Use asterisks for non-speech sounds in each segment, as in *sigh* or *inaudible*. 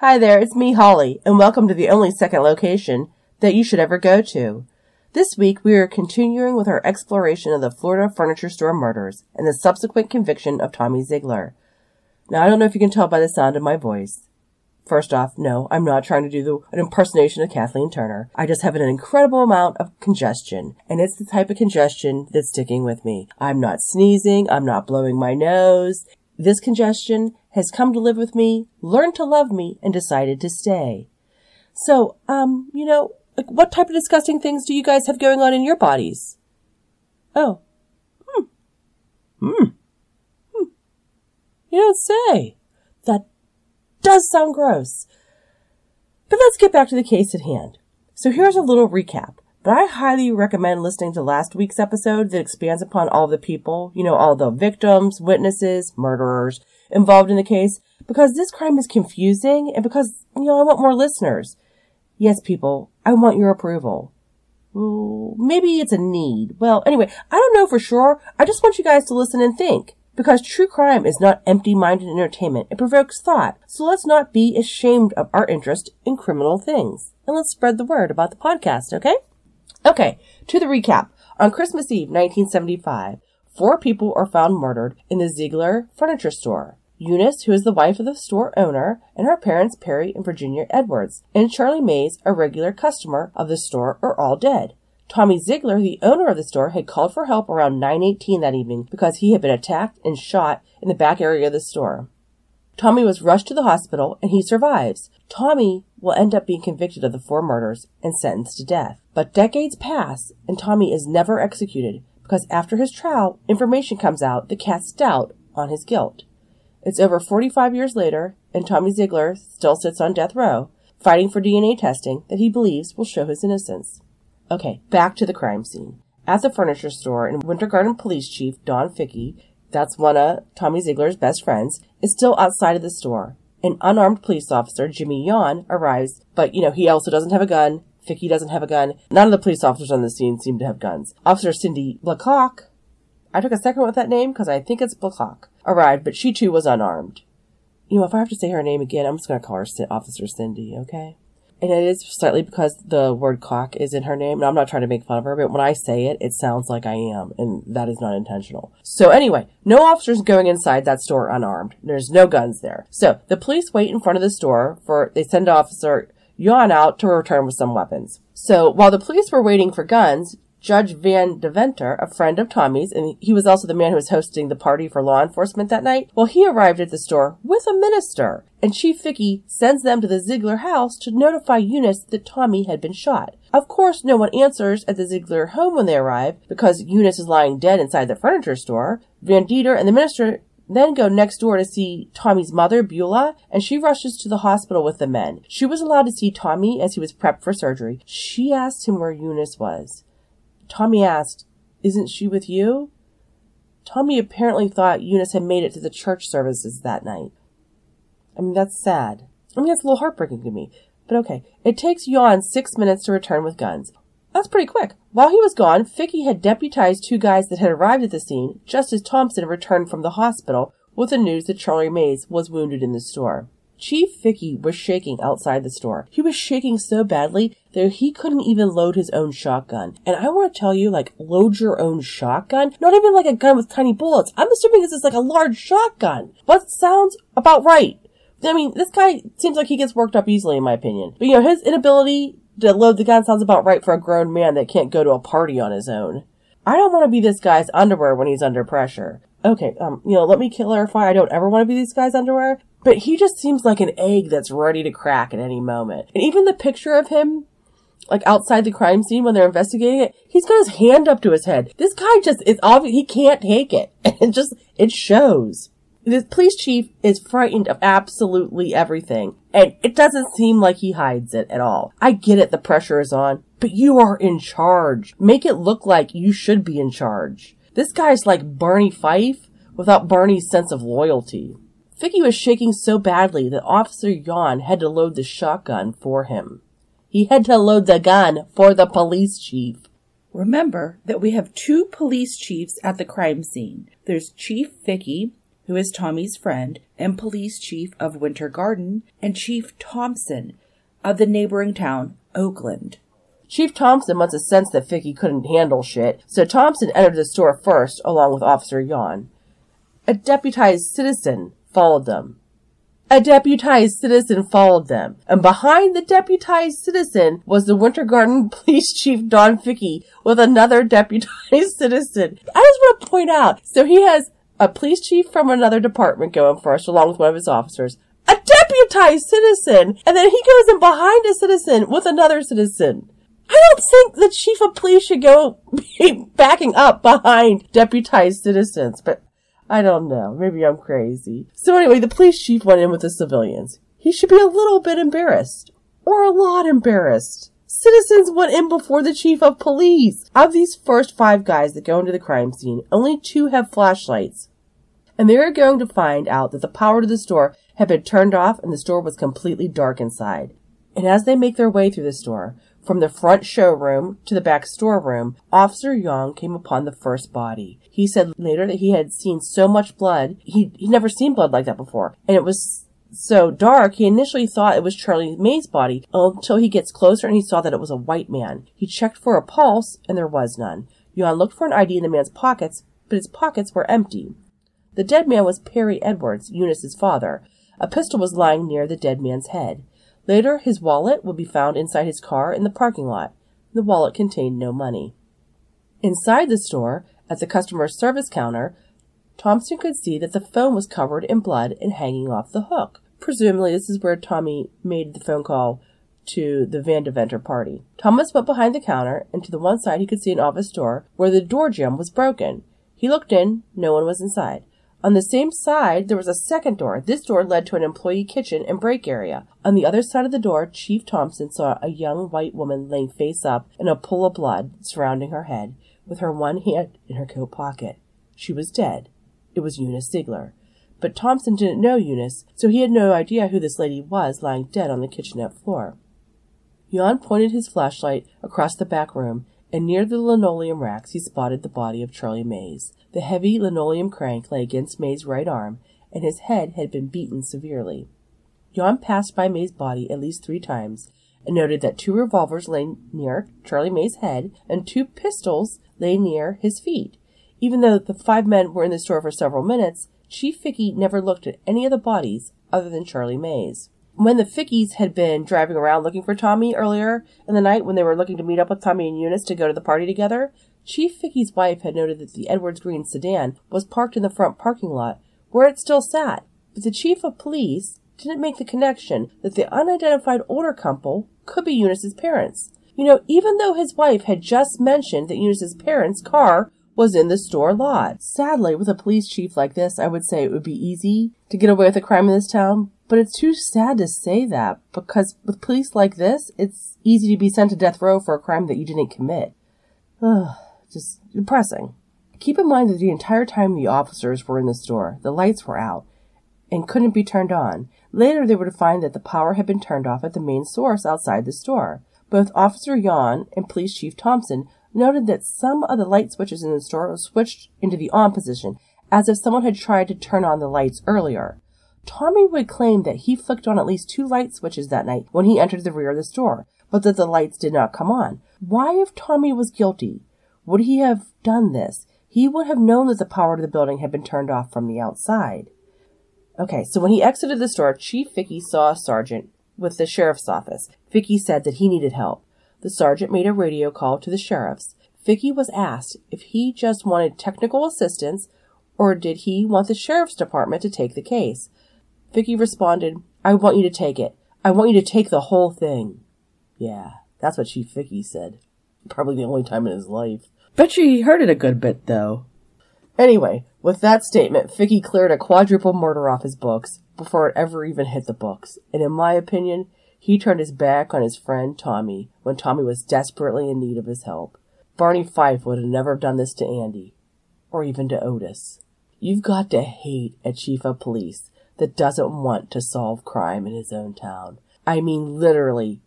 Hi there, it's me, Holly, and welcome to the only second location that you should ever go to. This week we are continuing with our exploration of the Florida furniture store murders and the subsequent conviction of Tommy Zeigler. Now I don't know if you can tell by the sound of my voice. First off, no, I'm not trying to do the, an impersonation of Kathleen Turner. I just have an incredible amount of congestion, and it's the type of congestion that's sticking with me. I'm not sneezing, I'm not blowing my nose. This congestion has come to live with me, learned to love me, and decided to stay. So, um, you know, like what type of disgusting things do you guys have going on in your bodies? Oh. Hmm. Hmm. Hmm. You don't say. That does sound gross. But let's get back to the case at hand. So here's a little recap. But I highly recommend listening to last week's episode that expands upon all the people, you know, all the victims, witnesses, murderers involved in the case, because this crime is confusing and because, you know, I want more listeners. Yes, people, I want your approval. Maybe it's a need. Well, anyway, I don't know for sure. I just want you guys to listen and think. Because true crime is not empty-minded entertainment. It provokes thought. So let's not be ashamed of our interest in criminal things. And let's spread the word about the podcast, okay? Okay, to the recap. On Christmas Eve, 1975, four people are found murdered in the Zeigler furniture store. Eunice, who is the wife of the store owner, and her parents, Perry and Virginia Edwards, and Charlie Mays, a regular customer of the store, are all dead. Tommy Zeigler, the owner of the store, had called for help around 9:18 that evening because he had been attacked and shot in the back area of the store. Tommy was rushed to the hospital and he survives. Tommy will end up being convicted of the four murders and sentenced to death. But decades pass and Tommy is never executed because after his trial, information comes out that casts doubt on his guilt. It's over 45 years later and Tommy Zeigler still sits on death row, fighting for DNA testing that he believes will show his innocence. Okay, back to the crime scene. At the furniture store and Winter Garden Police Chief Don Fickey that's one of Tommy Zeigler's best friends, is still outside of the store. An unarmed police officer, Jimmy Yon, arrives, but you know, he also doesn't have a gun. Fickey doesn't have a gun. None of the police officers on the scene seem to have guns. Officer Cindy Blacock, I took a second with that name because I think it's Blacock, arrived, but she too was unarmed. You know, if I have to say her name again, I'm just going to call her Officer Cindy, okay? and it is slightly because the word cock is in her name. And I'm not trying to make fun of her, but when I say it, it sounds like I am, and that is not intentional. So anyway, no officers going inside that store unarmed. There's no guns there. So the police wait in front of the store for, they send Officer Yon out to return with some weapons. So while the police were waiting for guns, Judge Van Deventer, a friend of Tommy's, and he was also the man who was hosting the party for law enforcement that night, well, he arrived at the store with a minister, and Chief Fickey sends them to the Zeigler house to notify Eunice that Tommy had been shot. Of course, no one answers at the Zeigler home when they arrive, because Eunice is lying dead inside the furniture store. Van Dieter and the minister then go next door to see Tommy's mother, Beulah, and she rushes to the hospital with the men. She was allowed to see Tommy as he was prepped for surgery. She asked him where Eunice was. Tommy asked, Isn't she with you? Tommy apparently thought Eunice had made it to the church services that night. I mean, that's sad. I mean, that's a little heartbreaking to me. But okay. It takes Yon six minutes to return with guns. That's pretty quick. While he was gone, Fickey had deputized two guys that had arrived at the scene just as Thompson returned from the hospital with the news that Charlie Mays was wounded in the store. Chief Fickey was shaking outside the store. He was shaking so badly that he couldn't even load his own shotgun. And I want to tell you, like, load your own shotgun? Not even like a gun with tiny bullets. I'm assuming this is like a large shotgun. But sounds about right. I mean, this guy seems like he gets worked up easily, in my opinion. But you know, his inability to load the gun sounds about right for a grown man that can't go to a party on his own. I don't want to be this guy's underwear when he's under pressure. Okay, um, you know, let me clarify. I don't ever want to be this guy's underwear, but he just seems like an egg that's ready to crack at any moment. And even the picture of him, like outside the crime scene when they're investigating it, he's got his hand up to his head. This guy just, it's obvious, he can't take it. *laughs* It just, it shows. The police chief is frightened of absolutely everything, and it doesn't seem like he hides it at all. I get it, the pressure is on, but you are in charge. Make it look like you should be in charge. This guy's like Barney Fife without Barney's sense of loyalty. Fickey was shaking so badly that Officer Yon had to load the shotgun for him. He had to load the gun for the police chief. Remember that we have two police chiefs at the crime scene. There's Chief Fickey, who is Tommy's friend and police chief of Winter Garden, and Chief Thompson of the neighboring town, Oakland. Chief Thompson must have sensed that Fickey couldn't handle shit, so Thompson entered the store first, along with Officer Yon. A deputized citizen followed them. A deputized citizen followed them, and behind the deputized citizen was the Winter Garden *laughs* Police Chief Don Fickey with another deputized *laughs* citizen. I just want to point out, so he has a police chief from another department going first, along with one of his officers, a deputized citizen, and then he goes in behind a citizen with another citizen. I don't think the chief of police should go *laughs* be backing up behind deputized citizens, but I don't know. Maybe I'm crazy. So anyway, the police chief went in with the civilians. He should be a little bit embarrassed. Or a lot embarrassed. Citizens went in before the chief of police. Of these first five guys that go into the crime scene, only two have flashlights. And they are going to find out that the power to the store had been turned off and the store was completely dark inside. And as they make their way through the store, from the front showroom to the back storeroom, Officer Yon came upon the first body. He said later that he had seen so much blood, he, he'd never seen blood like that before. And it was so dark, he initially thought it was Charlie May's body until he gets closer and he saw that it was a white man. He checked for a pulse and there was none. Yon looked for an ID in the man's pockets, but his pockets were empty. The dead man was Perry Edwards, Eunice's father. A pistol was lying near the dead man's head. Later, his wallet would be found inside his car in the parking lot. The wallet contained no money. Inside the store, at the customer service counter, Thompson could see that the phone was covered in blood and hanging off the hook. Presumably, this is where Tommy made the phone call to the Vandeventer party. Thomas went behind the counter, and to the one side he could see an office door where the door jamb was broken. He looked in, no one was inside. On the same side, there was a second door. This door led to an employee kitchen and break area. On the other side of the door, Chief Thompson saw a young white woman laying face up in a pool of blood surrounding her head, with her one hand in her coat pocket. She was dead. It was Eunice Zeigler. But Thompson didn't know Eunice, so he had no idea who this lady was lying dead on the kitchenette floor. Yon pointed his flashlight across the back room, and near the linoleum racks he spotted the body of Charlie Mays. The heavy linoleum crank lay against May's right arm, and his head had been beaten severely. Yon passed by May's body at least three times and noted that two revolvers lay near Charlie May's head and two pistols lay near his feet. Even though the five men were in the store for several minutes, Chief Fickey never looked at any of the bodies other than Charlie May's. When the Fickies had been driving around looking for Tommy earlier in the night when they were looking to meet up with Tommy and Eunice to go to the party together, Chief Fickey's wife had noted that the Edwards Green sedan was parked in the front parking lot, where it still sat, but the chief of police didn't make the connection that the unidentified older couple could be Eunice's parents. You know, even though his wife had just mentioned that Eunice's parents' car was in the store lot. Sadly, with a police chief like this, I would say it would be easy to get away with a crime in this town, but it's too sad to say that because with police like this, it's easy to be sent to death row for a crime that you didn't commit. Ugh. Just depressing. Keep in mind that the entire time the officers were in the store, the lights were out and couldn't be turned on. Later, they were to find that the power had been turned off at the main source outside the store. Both Officer Yon and Police Chief Thompson noted that some of the light switches in the store were switched into the on position, as if someone had tried to turn on the lights earlier. Tommy would claim that he flicked on at least two light switches that night when he entered the rear of the store, but that the lights did not come on. Why, if Tommy was guilty, would he have done this? He would have known that the power to the building had been turned off from the outside. Okay, so when he exited the store, Chief Fickey saw a sergeant with the sheriff's office. Fickey said that he needed help. The sergeant made a radio call to the sheriff's. Fickey was asked if he just wanted technical assistance or did he want the sheriff's department to take the case. Fickey responded, I want you to take it. I want you to take the whole thing. Yeah, that's what Chief Fickey said. Probably the only time in his life. Bet you he heard it a good bit, though. Anyway, with that statement, Fickey cleared a quadruple murder off his books before it ever even hit the books. And in my opinion, he turned his back on his friend Tommy when Tommy was desperately in need of his help. Barney Fife would have never done this to Andy, or even to Otis. You've got to hate a chief of police that doesn't want to solve crime in his own town. I mean, literally,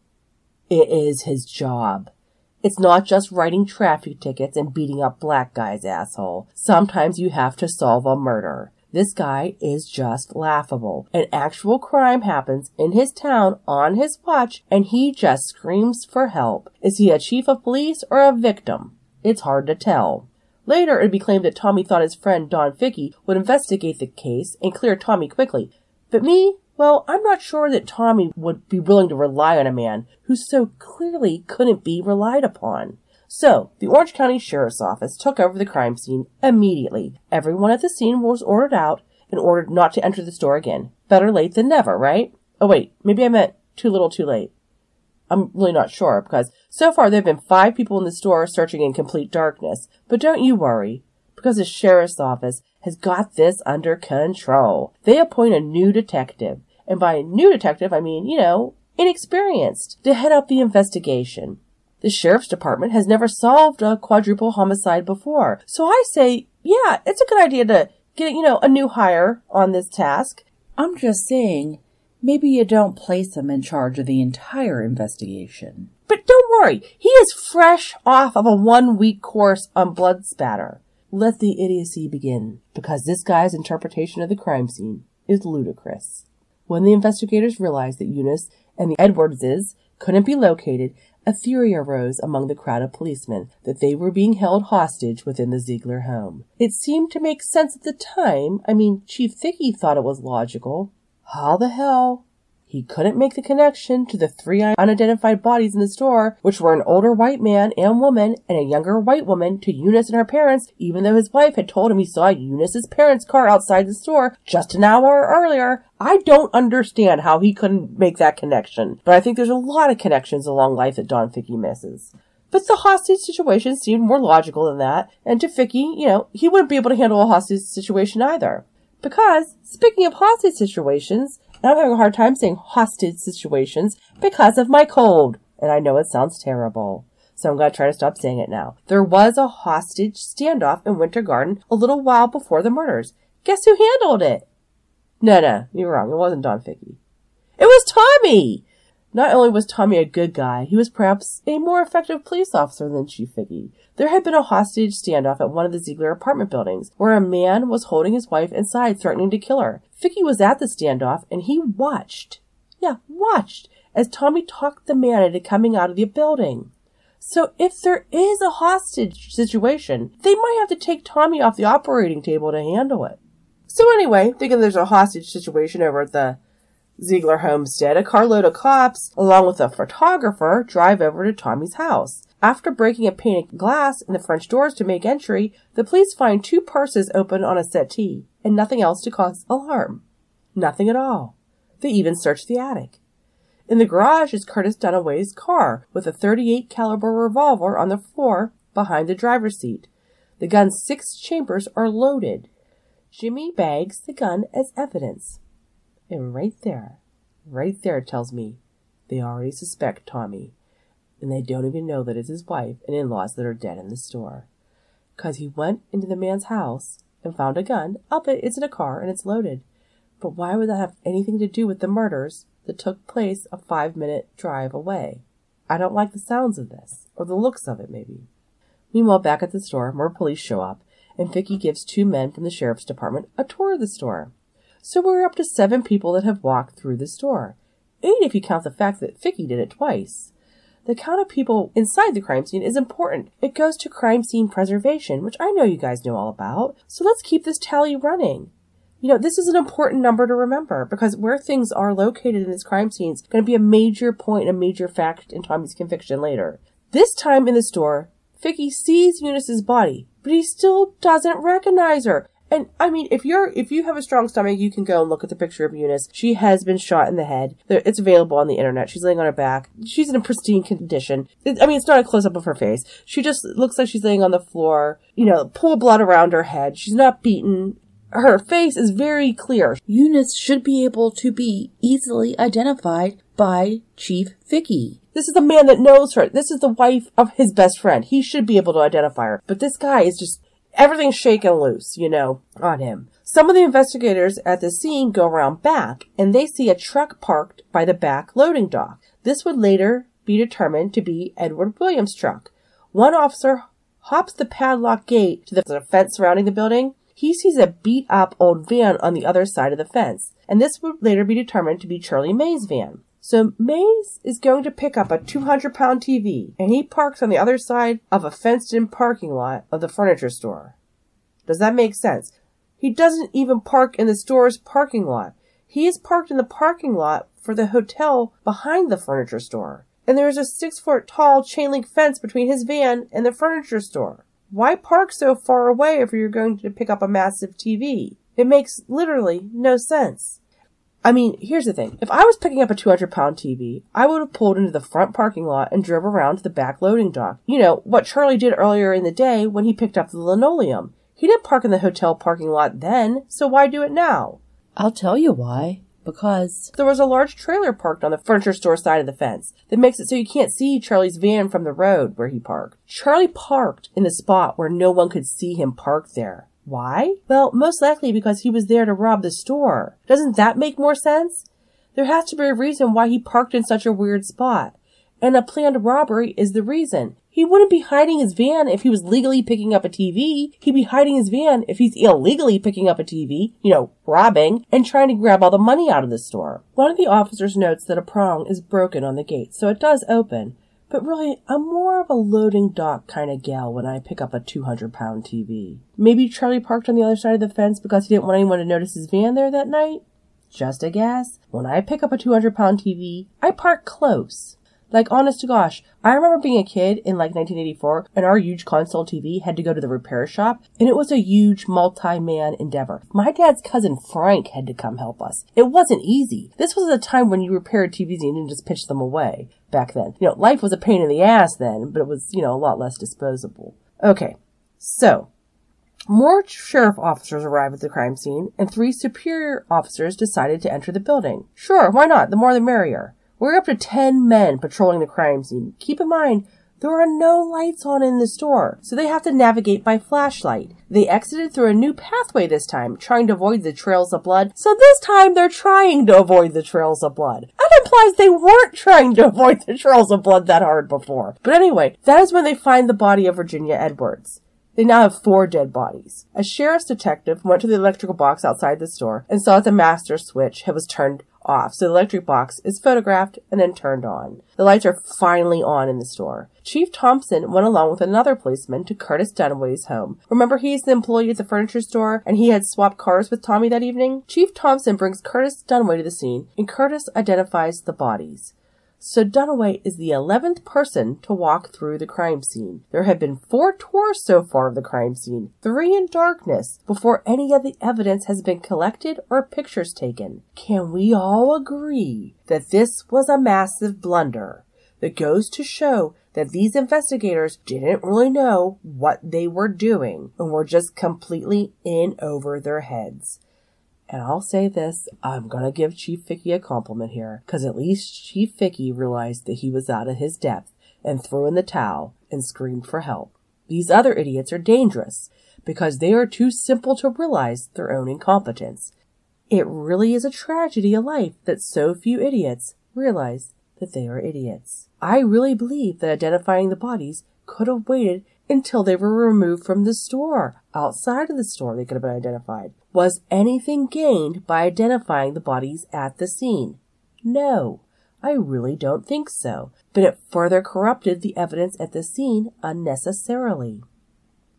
it is his job. It's not just writing traffic tickets and beating up black guys, asshole. Sometimes you have to solve a murder. This guy is just laughable. An actual crime happens in his town on his watch and he just screams for help. Is he a chief of police or a victim? It's hard to tell. Later, it'd be claimed that Tommy thought his friend Don Fickey would investigate the case and clear Tommy quickly. But me, well, I'm not sure that Tommy would be willing to rely on a man who so clearly couldn't be relied upon. So, the Orange County Sheriff's Office took over the crime scene immediately. Everyone at the scene was ordered out and ordered not to enter the store again. Better late than never, right? Oh wait, maybe I meant too little too late. I'm really not sure because so far there have been five people in the store searching in complete darkness. But don't you worry, because the sheriff's office has got this under control. They appoint a new detective. And by new detective, I mean, you know, inexperienced to head up the investigation. The sheriff's department has never solved a quadruple homicide before. So I say, yeah, it's a good idea to get, you know, a new hire on this task. I'm just saying, maybe you don't place him in charge of the entire investigation. But don't worry, he is fresh off of a one week course on blood spatter. Let the idiocy begin, because this guy's interpretation of the crime scene is ludicrous. When the investigators realized that Eunice and the Edwardses couldn't be located, a theory arose among the crowd of policemen that they were being held hostage within the Zeigler home. It seemed to make sense at the time. I mean, Chief Fickey thought it was logical. How the hell? He couldn't make the connection to the three unidentified bodies in the store, which were an older white man and woman and a younger white woman, to Eunice and her parents, even though his wife had told him he saw Eunice's parents' car outside the store just an hour earlier. I don't understand how he couldn't make that connection, but I think there's a lot of connections along life that Don Fickey misses. But the hostage situation seemed more logical than that, and to Fickey, you know, he wouldn't be able to handle a hostage situation either. Because, speaking of hostage situations, and I'm having a hard time saying hostage situations because of my cold. And I know it sounds terrible. So I'm going to try to stop saying it now. There was a hostage standoff in Winter Garden a little while before the murders. Guess who handled it? No, no, you're wrong. It wasn't Don Fickey. It was Tommy! Not only was Tommy a good guy, he was perhaps a more effective police officer than Chief Fickey. There had been a hostage standoff at one of the Zeigler apartment buildings, where a man was holding his wife inside, threatening to kill her. Fickey was at the standoff, and he watched, yeah, watched, as Tommy talked the man into coming out of the building. So if there is a hostage situation, they might have to take Tommy off the operating table to handle it. So anyway, thinking there's a hostage situation over at the Zeigler homestead, a carload of cops, along with a photographer, drive over to Tommy's house. After breaking a pane of glass in the French doors to make entry, the police find two purses open on a settee, and nothing else to cause alarm. Nothing at all. They even search the attic. In the garage is Curtis Dunaway's car with a 38 caliber revolver on the floor behind the driver's seat. The gun's six chambers are loaded. Jimmy bags the gun as evidence. And right there, right there tells me they already suspect Tommy. And they don't even know that it's his wife and in laws that are dead in the store. Because he went into the man's house and found a gun, albeit it's in a car and it's loaded. But why would that have anything to do with the murders that took place a five minute drive away? I don't like the sounds of this, or the looks of it, maybe. Meanwhile, back at the store, more police show up, and Fickey gives two men from the sheriff's department a tour of the store. So we're up to seven people that have walked through the store. Eight if you count the fact that Fickey did it twice. The count of people inside the crime scene is important. It goes to crime scene preservation, which I know you guys know all about. So let's keep this tally running. You know, this is an important number to remember because where things are located in this crime scene is going to be a major point, a major fact in Tommy's conviction later. This time in the store, Fickey sees Eunice's body, but he still doesn't recognize her. And I mean, if you're if you have a strong stomach, you can go and look at the picture of Eunice. She has been shot in the head. It's available on the internet. She's laying on her back. She's in a pristine condition. I mean, it's not a close up of her face. She just looks like she's laying on the floor. You know, pool blood around her head. She's not beaten. Her face is very clear. Eunice should be able to be easily identified by Chief Fickey. This is the man that knows her. This is the wife of his best friend. He should be able to identify her. But this guy is just everything's shaken loose, you know, on him. Some of the investigators at the scene go around back and they see a truck parked by the back loading dock. This would later be determined to be Edward Williams' truck. One officer hops the padlock gate to the fence surrounding the building. He sees a beat up old van on the other side of the fence, and this would later be determined to be Charlie May's van. So Mays is going to pick up a 200 pound TV, and he parks on the other side of a fenced in parking lot of the furniture store. Does that make sense? He doesn't even park in the store's parking lot. He is parked in the parking lot for the hotel behind the furniture store. And there is a six foot tall chain link fence between his van and the furniture store. Why park so far away if you're going to pick up a massive TV? It makes literally no sense. I mean, here's the thing. If I was picking up a 200 pound TV, I would have pulled into the front parking lot and drove around to the back loading dock. You know, what Charlie did earlier in the day when he picked up the linoleum. He didn't park in the hotel parking lot then, so why do it now? I'll tell you why. Because there was a large trailer parked on the furniture store side of the fence that makes it so you can't see Charlie's van from the road where he parked. Charlie parked in the spot where no one could see him park there. Why? Well, most likely because he was there to rob the store. Doesn't that make more sense? There has to be a reason why he parked in such a weird spot. And a planned robbery is the reason. He wouldn't be hiding his van if he was legally picking up a TV. He'd be hiding his van if he's illegally picking up a TV, you know, robbing, and trying to grab all the money out of the store. One of the officers notes that a prong is broken on the gate, so it does open. But really, I'm more of a loading dock kind of gal when I pick up a 200 pound TV. Maybe Charlie parked on the other side of the fence because he didn't want anyone to notice his van there that night? Just a guess. When I pick up a 200 pound TV, I park close. Like, honest to gosh, I remember being a kid in like 1984 and our huge console TV had to go to the repair shop and it was a huge multi-man endeavor. My dad's cousin Frank had to come help us. It wasn't easy. This was a time when you repaired TVs and you didn't just pitch them away back then. You know, life was a pain in the ass then, but it was, you know, a lot less disposable. Okay. So, more sheriff officers arrived at the crime scene, and three superior officers decided to enter the building. Sure, why not? The more the merrier. We're up to 10 men patrolling the crime scene. Keep in mind, there are no lights on in the store, so they have to navigate by flashlight. They exited through a new pathway this time, trying to avoid the trails of blood, so this time they're trying to avoid the trails of blood. That implies they weren't trying to avoid the trails of blood that hard before. But anyway, that is when they find the body of Virginia Edwards. They now have four dead bodies. A sheriff's detective went to the electrical box outside the store and saw that the master switch had was turned off, so the electric box is photographed and then turned on. The lights are finally on in the store. Chief Thompson went along with another policeman to Curtis Dunaway's home. Remember he's the employee at the furniture store and he had swapped cars with Tommy that evening? Chief Thompson brings Curtis Dunaway to the scene and Curtis identifies the bodies. So Dunaway is the 11th person to walk through the crime scene. There have been four tours so far of the crime scene, three in darkness, before any of the evidence has been collected or pictures taken. Can we all agree that this was a massive blunder that goes to show that these investigators didn't really know what they were doing and were just completely in over their heads? And I'll say this, I'm gonna give Chief Fickey a compliment here, cause at least Chief Fickey realized that he was out of his depth and threw in the towel and screamed for help. These other idiots are dangerous because they are too simple to realize their own incompetence. It really is a tragedy of life that so few idiots realize that they are idiots. I really believe that identifying the bodies could have waited until they were removed from the store. Outside of the store, they could have been identified. Was anything gained by identifying the bodies at the scene? No, I really don't think so, but it further corrupted the evidence at the scene unnecessarily.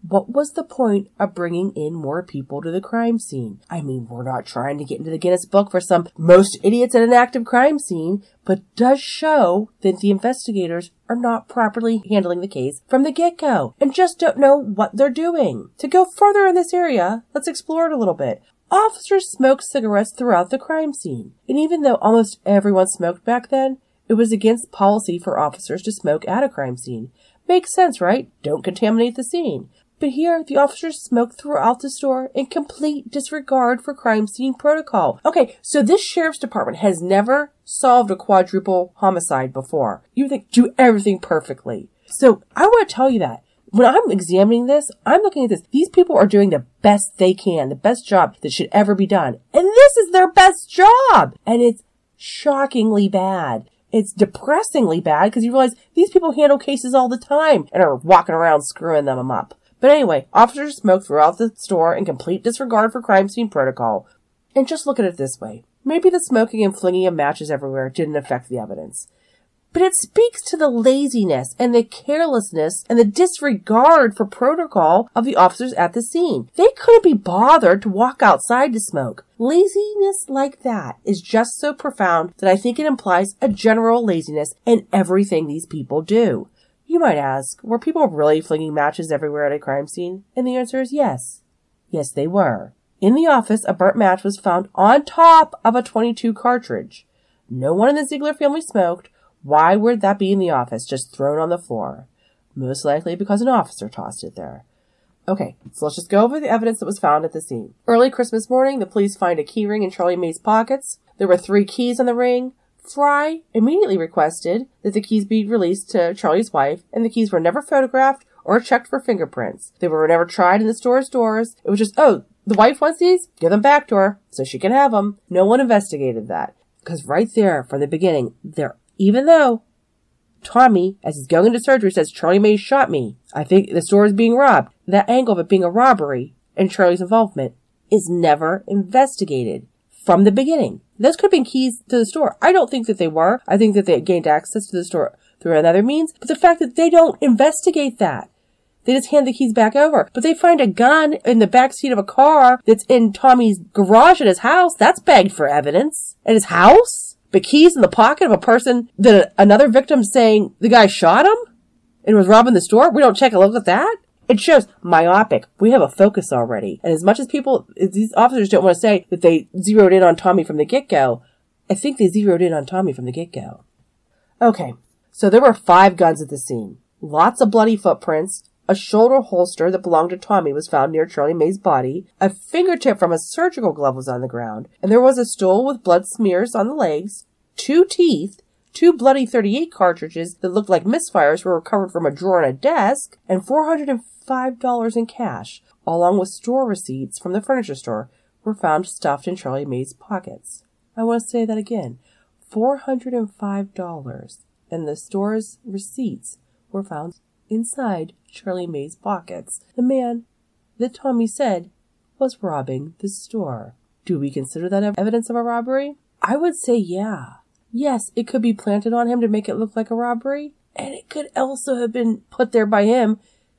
What was the point of bringing in more people to the crime scene? I mean, we're not trying to get into the Guinness book for some most idiots at an active crime scene, but does show that the investigators are not properly handling the case from the get-go and just don't know what they're doing. To go further in this area, let's explore it a little bit. Officers smoked cigarettes throughout the crime scene, and even though almost everyone smoked back then, it was against policy for officers to smoke at a crime scene. Makes sense, right? Don't contaminate the scene. But here, the officers smoked throughout the store in complete disregard for crime scene protocol. Okay, so this sheriff's department has never solved a quadruple homicide before. You think do everything perfectly. So I want to tell you that when I'm examining this, I'm looking at this. These people are doing the best they can, the best job that should ever be done. And this is their best job. And it's shockingly bad. It's depressingly bad because you realize these people handle cases all the time and are walking around screwing them up. But anyway, officers smoked throughout the store in complete disregard for crime scene protocol. And just look at it this way. Maybe the smoking and flinging of matches everywhere didn't affect the evidence. But it speaks to the laziness and the carelessness and the disregard for protocol of the officers at the scene. They couldn't be bothered to walk outside to smoke. Laziness like that is just so profound that I think it implies a general laziness in everything these people do. You might ask, were people really flinging matches everywhere at a crime scene? And the answer is yes. Yes, they were. In the office, a burnt match was found on top of a 22 cartridge. No one in the Zeigler family smoked. Why would that be in the office, just thrown on the floor? Most likely because an officer tossed it there. Okay, so let's just go over the evidence that was found at the scene. Early Christmas morning, the police find a keyring in Charlie May's pockets. There were three keys on the ring. Fry immediately requested that the keys be released to Charlie's wife, and the keys were never photographed or checked for fingerprints. They were never tried in the store's doors. It was just, oh, the wife wants these? Give them back to her so she can have them. No one investigated that. Because right there, from the beginning, there, even though Tommy, as he's going into surgery, says Charlie May shot me. I think the store is being robbed. That angle of it being a robbery and Charlie's involvement is never investigated from the beginning. Those could have been keys to the store. I don't think that they were. I think that they gained access to the store through another means. But the fact that they don't investigate that. They just hand the keys back over. But they find a gun in the back seat of a car that's in Tommy's garage at his house. That's begged for evidence. At his house? But keys in the pocket of a person that another victim saying the guy shot him and was robbing the store? We don't check a look at that? It shows myopic. We have a focus already. And as much as people, these officers don't want to say that they zeroed in on Tommy from the get-go, I think they zeroed in on Tommy from the get-go. Okay. So there were five guns at the scene. Lots of bloody footprints. A shoulder holster that belonged to Tommy was found near Charlie May's body. A fingertip from a surgical glove was on the ground. And there was a stool with blood smears on the legs. Two teeth Two bloody 38 cartridges that looked like misfires were recovered from a drawer on a desk, and $405 in cash, along with store receipts from the furniture store, were found stuffed in Charlie May's pockets. I want to say that again. $405 and the store's receipts were found inside Charlie May's pockets. The man that Tommy said was robbing the store. Do we consider that evidence of a robbery? I would say yeah. Yes, it could be planted on him to make it look like a robbery, and it could also have been put there by him,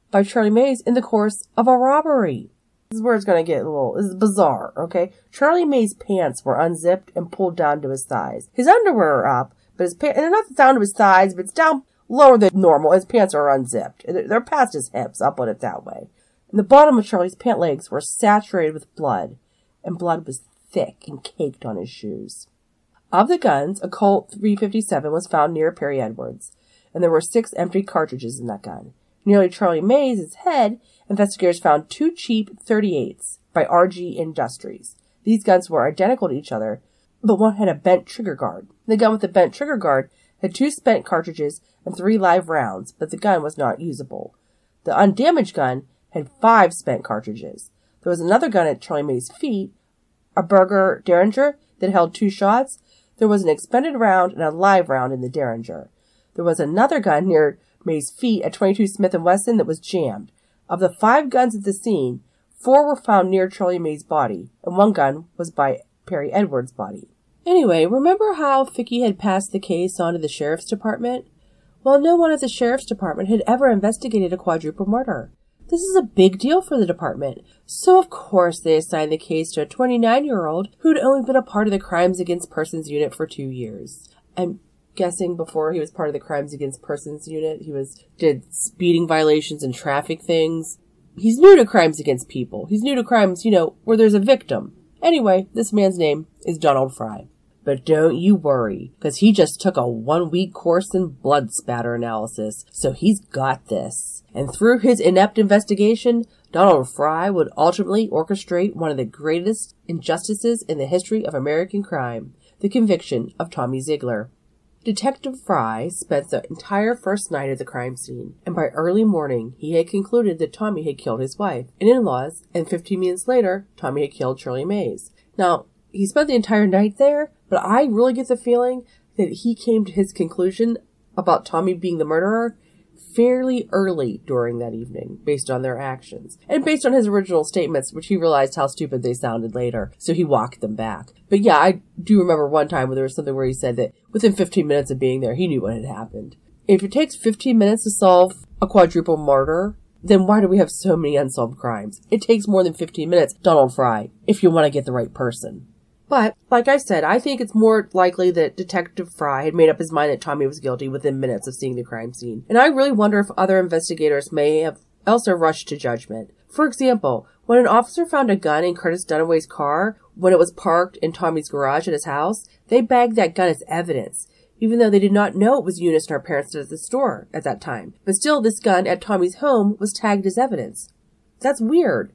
by Charlie Mays, in the course of a robbery. This is where it's going to get a little, is bizarre, okay? Charlie May's pants were unzipped and pulled down to his thighs. His underwear are up, but his pants, and not down to his thighs, but it's down lower than normal. His pants are unzipped. They're past his hips, I'll put it that way. And the bottom of Charlie's pant legs were saturated with blood, and blood was thick and caked on his shoes. Of the guns, a Colt 357 was found near Perry Edwards, and there were six empty cartridges in that gun. Nearly Charlie Mays' head, investigators found two cheap 38s by RG Industries. These guns were identical to each other, but one had a bent trigger guard. The gun with the bent trigger guard had two spent cartridges and three live rounds, but the gun was not usable. The undamaged gun had five spent cartridges. There was another gun at Charlie May's feet, a Berger Derringer that held two shots, there was an expended round and a live round in the Derringer. There was another gun near May's feet at 22 Smith & Wesson that was jammed. Of the five guns at the scene, four were found near Charlie May's body, and one gun was by Perry Edwards' body. Anyway, remember how Fickey had passed the case on to the sheriff's department? Well, no one at the sheriff's department had ever investigated a quadruple murder. This is a big deal for the department, so of course they assigned the case to a 29 year old who'd only been a part of the Crimes Against Persons unit for two years. I'm guessing before he was part of the Crimes Against Persons unit, he was did speeding violations and traffic things. He's new to crimes against people. He's new to crimes, you know, where there's a victim. Anyway, this man's name is Donald Fry. But don't you worry, because he just took a one week course in blood spatter analysis, so he's got this. And through his inept investigation, Donald Fry would ultimately orchestrate one of the greatest injustices in the history of American crime, the conviction of Tommy Zeigler. Detective Fry spent the entire first night at the crime scene, and by early morning he had concluded that Tommy had killed his wife and in-laws, and 15 minutes later, Tommy had killed Charlie Mays. Now, he spent the entire night there, but I really get the feeling that he came to his conclusion about Tommy being the murderer fairly early during that evening based on their actions and based on his original statements, which he realized how stupid they sounded later. So he walked them back. But yeah, I do remember one time where there was something where he said that within 15 minutes of being there, he knew what had happened. If it takes 15 minutes to solve a quadruple murder, then why do we have so many unsolved crimes? It takes more than 15 minutes, Donald Fry, if you want to get the right person. But, like I said, I think it's more likely that Detective Fry had made up his mind that Tommy was guilty within minutes of seeing the crime scene. And I really wonder if other investigators may have also rushed to judgment. For example, when an officer found a gun in Curtis Dunaway's car when it was parked in Tommy's garage at his house, they bagged that gun as evidence even though they did not know it was Eunice and her parents at the store at that time. But still, this gun at Tommy's home was tagged as evidence. That's weird.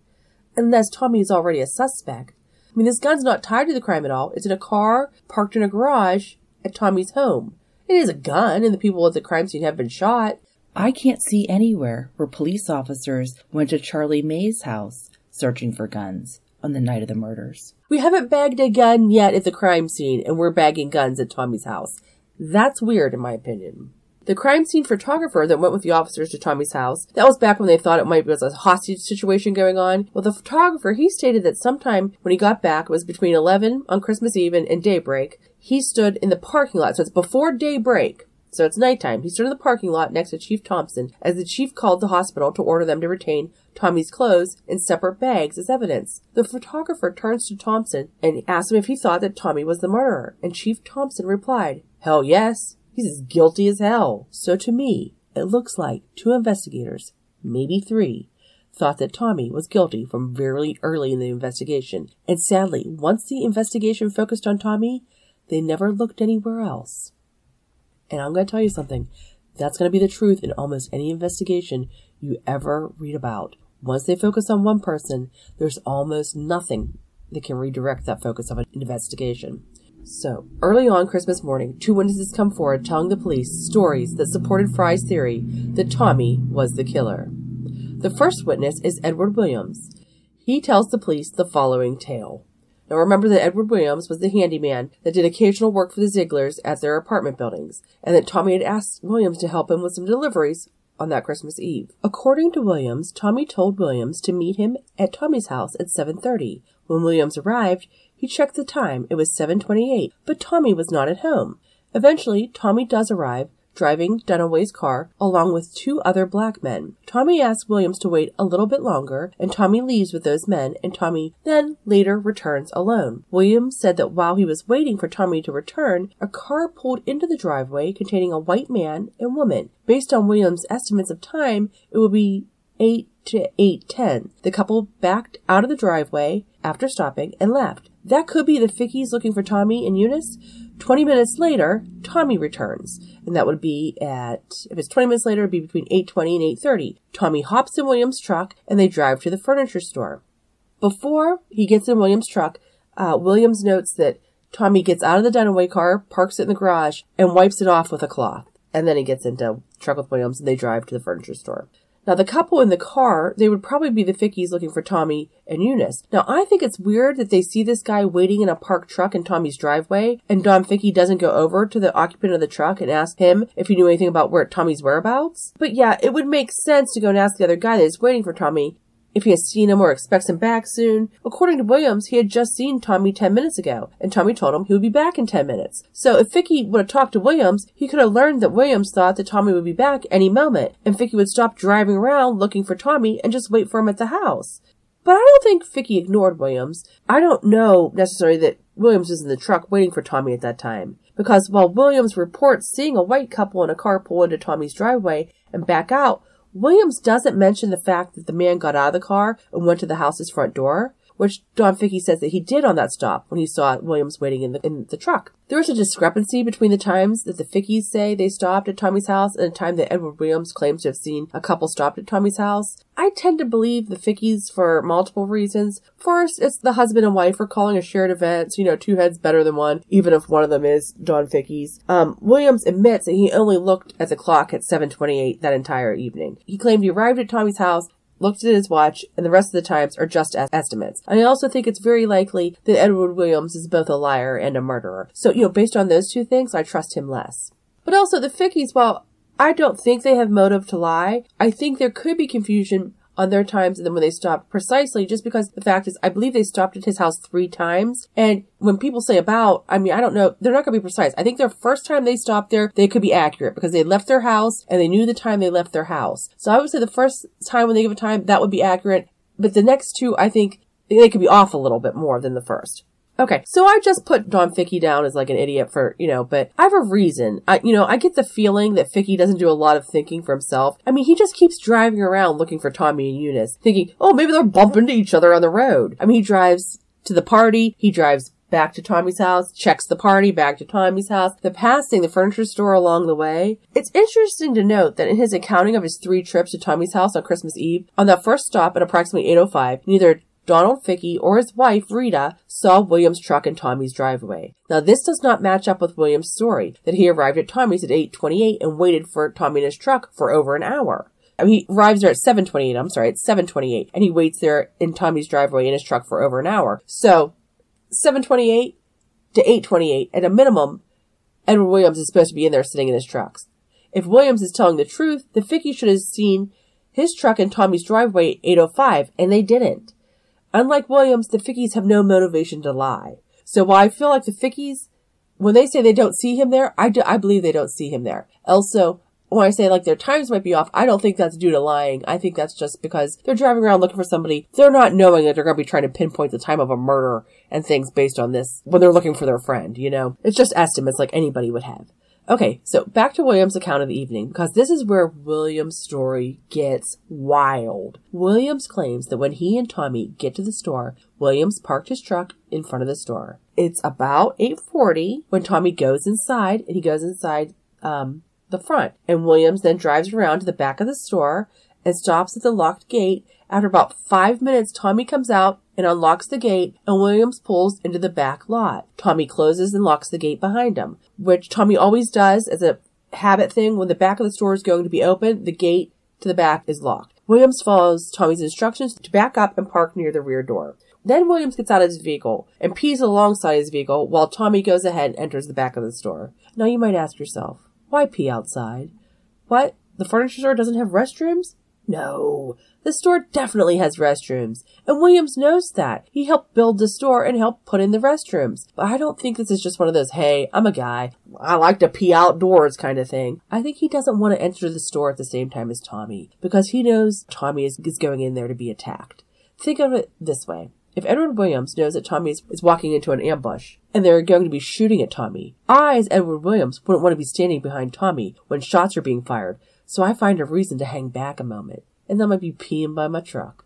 Unless Tommy is already a suspect. I mean, this gun's not tied to the crime at all. It's in a car parked in a garage at Tommy's home. It is a gun, and the people at the crime scene have been shot. I can't see anywhere where police officers went to Charlie May's house searching for guns on the night of the murders. We haven't bagged a gun yet at the crime scene, and we're bagging guns at Tommy's house. That's weird, in my opinion. The crime scene photographer that went with the officers to Tommy's house, that was back when they thought it might be a hostage situation going on. Well, the photographer, he stated that sometime when he got back, it was between 11 on Christmas Eve and, and daybreak, he stood in the parking lot. So it's before daybreak. So it's nighttime. He stood in the parking lot next to Chief Thompson as the chief called the hospital to order them to retain Tommy's clothes in separate bags as evidence. The photographer turns to Thompson and asks him if he thought that Tommy was the murderer, and Chief Thompson replied, Hell yes. He's as guilty as hell. So to me, it looks like two investigators, maybe three, thought that Tommy was guilty from very early in the investigation. And sadly, once the investigation focused on Tommy, they never looked anywhere else. And I'm going to tell you something. That's going to be the truth in almost any investigation you ever read about. Once they focus on one person, there's almost nothing that can redirect that focus of an investigation. So, early on Christmas morning, two witnesses come forward telling the police stories that supported Fry's theory that Tommy was the killer. The first witness is Edward Williams. He tells the police the following tale. Now remember that Edward Williams was the handyman that did occasional work for the Zeiglers at their apartment buildings, and that Tommy had asked Williams to help him with some deliveries on that Christmas Eve. According to Williams, Tommy told Williams to meet him at Tommy's house at 7:30. When Williams arrived, he checked the time. It was 7:28, but Tommy was not at home. Eventually, Tommy does arrive, driving Dunaway's car along with two other black men. Tommy asks Williams to wait a little bit longer, and Tommy leaves with those men, and Tommy then later returns alone. Williams said that while he was waiting for Tommy to return, a car pulled into the driveway containing a white man and woman. Based on Williams' estimates of time, it would be 8 to 8:10. The couple backed out of the driveway after stopping and left. That could be the Fickies looking for Tommy and Eunice. 20 minutes later, Tommy returns. And that would be at, if it's 20 minutes later, it'd be between 8.20 and 8.30. Tommy hops in William's truck and they drive to the furniture store. Before he gets in William's truck, uh, Williams notes that Tommy gets out of the Dunaway car, parks it in the garage, and wipes it off with a cloth. And then he gets into truck with Williams and they drive to the furniture store. Now, the couple in the car, they would probably be the Fickies looking for Tommy and Eunice. Now, I think it's weird that they see this guy waiting in a parked truck in Tommy's driveway, and Don Fickey doesn't go over to the occupant of the truck and ask him if he knew anything about where Tommy's whereabouts. But yeah, it would make sense to go and ask the other guy that is waiting for Tommy if he has seen him or expects him back soon. According to Williams, he had just seen Tommy 10 minutes ago, and Tommy told him he would be back in 10 minutes. So if Fickey would have talked to Williams, he could have learned that Williams thought that Tommy would be back any moment, and Fickey would stop driving around looking for Tommy and just wait for him at the house. But I don't think Fickey ignored Williams. I don't know necessarily that Williams was in the truck waiting for Tommy at that time. Because while Williams reports seeing a white couple in a car pull into Tommy's driveway and back out, Williams doesn't mention the fact that the man got out of the car and went to the house's front door which Don Fickey says that he did on that stop when he saw Williams waiting in the, in the truck. There is a discrepancy between the times that the Fickies say they stopped at Tommy's house and the time that Edward Williams claims to have seen a couple stopped at Tommy's house. I tend to believe the Fickies for multiple reasons. First, it's the husband and wife are calling a shared event, so you know, two heads better than one, even if one of them is Don Fickey's. Um, Williams admits that he only looked at the clock at 7.28 that entire evening. He claimed he arrived at Tommy's house looked at his watch, and the rest of the times are just as estimates. I also think it's very likely that Edward Williams is both a liar and a murderer. So, you know, based on those two things, I trust him less. But also, the Fickies, while I don't think they have motive to lie. I think there could be confusion on their times and then when they stopped precisely just because the fact is I believe they stopped at his house three times. And when people say about, I mean, I don't know, they're not going to be precise. I think their first time they stopped there, they could be accurate because they left their house and they knew the time they left their house. So I would say the first time when they give a time, that would be accurate. But the next two, I think they could be off a little bit more than the first. Okay, so I just put Don Fickey down as like an idiot for, you know, but I have a reason. I, you know, I get the feeling that Fickey doesn't do a lot of thinking for himself. I mean, he just keeps driving around looking for Tommy and Eunice, thinking, oh, maybe they're bumping into each other on the road. I mean, he drives to the party, he drives back to Tommy's house, checks the party, back to Tommy's house, the passing the furniture store along the way. It's interesting to note that in his accounting of his three trips to Tommy's house on Christmas Eve, on that first stop at approximately 8.05, neither Donald Fickey or his wife, Rita, saw William's truck in Tommy's driveway. Now, this does not match up with William's story that he arrived at Tommy's at 8.28 and waited for Tommy in his truck for over an hour. I mean, he arrives there at 7.28, I'm sorry, it's 7.28, and he waits there in Tommy's driveway in his truck for over an hour. So, 7.28 to 8.28, at a minimum, Edward Williams is supposed to be in there sitting in his trucks. If Williams is telling the truth, the Fickey should have seen his truck in Tommy's driveway at 8.05, and they didn't. Unlike Williams, the Fickeys have no motivation to lie. So while I feel like the Fickeys, when they say they don't see him there, I, do, I believe they don't see him there. Also, when I say like their times might be off, I don't think that's due to lying. I think that's just because they're driving around looking for somebody. They're not knowing that they're going to be trying to pinpoint the time of a murder and things based on this when they're looking for their friend, you know? It's just estimates like anybody would have. Okay, so back to William's account of the evening, because this is where William's story gets wild. Williams claims that when he and Tommy get to the store, Williams parked his truck in front of the store. It's about 8.40 when Tommy goes inside, and he goes inside, um, the front. And Williams then drives around to the back of the store and stops at the locked gate. After about five minutes, Tommy comes out and unlocks the gate, and Williams pulls into the back lot. Tommy closes and locks the gate behind him, which Tommy always does as a habit thing. When the back of the store is going to be open, the gate to the back is locked. Williams follows Tommy's instructions to back up and park near the rear door. Then Williams gets out of his vehicle and pees alongside his vehicle while Tommy goes ahead and enters the back of the store. Now you might ask yourself, why pee outside? What? The furniture store doesn't have restrooms? No, the store definitely has restrooms, and Williams knows that. He helped build the store and helped put in the restrooms. But I don't think this is just one of those, hey, I'm a guy, I like to pee outdoors kind of thing. I think he doesn't want to enter the store at the same time as Tommy, because he knows Tommy is, is going in there to be attacked. Think of it this way. If Edward Williams knows that Tommy is, is walking into an ambush, and they're going to be shooting at Tommy, I, as Edward Williams, wouldn't want to be standing behind Tommy when shots are being fired, so I find a reason to hang back a moment, and that might be peeing by my truck.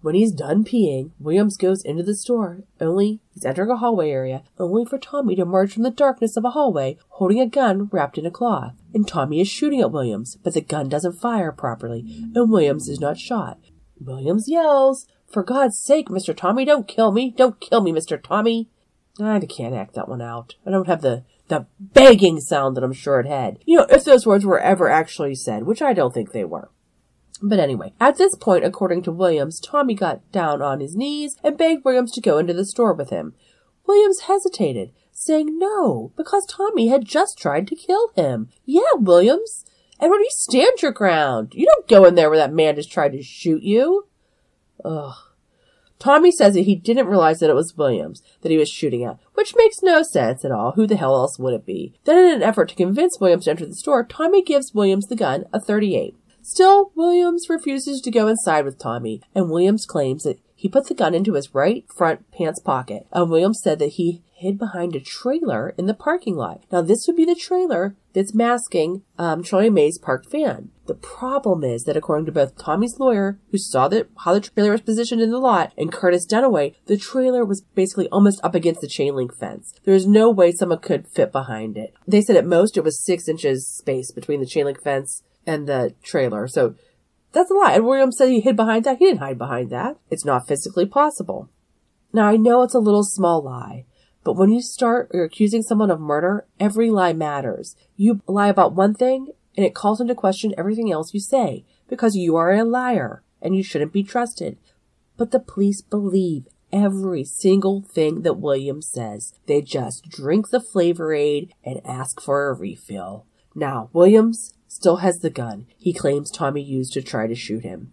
When he's done peeing, Williams goes into the store, only he's entering a hallway area, only for Tommy to emerge from the darkness of a hallway holding a gun wrapped in a cloth. And Tommy is shooting at Williams, but the gun doesn't fire properly, and Williams is not shot. Williams yells, For God's sake, Mr. Tommy, don't kill me! Don't kill me, Mr. Tommy! I can't act that one out. I don't have the the begging sound that I'm sure it had. You know, if those words were ever actually said, which I don't think they were. But anyway, at this point, according to Williams, Tommy got down on his knees and begged Williams to go into the store with him. Williams hesitated, saying no, because Tommy had just tried to kill him. Yeah, Williams. Edward, you stand your ground. You don't go in there where that man just tried to shoot you. Ugh. Tommy says that he didn't realize that it was Williams that he was shooting at, which makes no sense at all. Who the hell else would it be? Then in an effort to convince Williams to enter the store, Tommy gives Williams the gun, a 38. Still, Williams refuses to go inside with Tommy, and Williams claims that he put the gun into his right front pants pocket, and Williams said that he hid behind a trailer in the parking lot. Now, this would be the trailer that's masking um, Charlie May's parked van. The problem is that according to both Tommy's lawyer, who saw that how the trailer was positioned in the lot, and Curtis Dunaway, the trailer was basically almost up against the chain link fence. There was no way someone could fit behind it. They said at most it was six inches space between the chain link fence and the trailer. So that's a lie. And Williams said he hid behind that. He didn't hide behind that. It's not physically possible. Now I know it's a little small lie, but when you start you're accusing someone of murder, every lie matters. You lie about one thing and it calls into question everything else you say because you are a liar and you shouldn't be trusted. But the police believe every single thing that Williams says. They just drink the flavor aid and ask for a refill. Now, Williams, still has the gun he claims Tommy used to try to shoot him.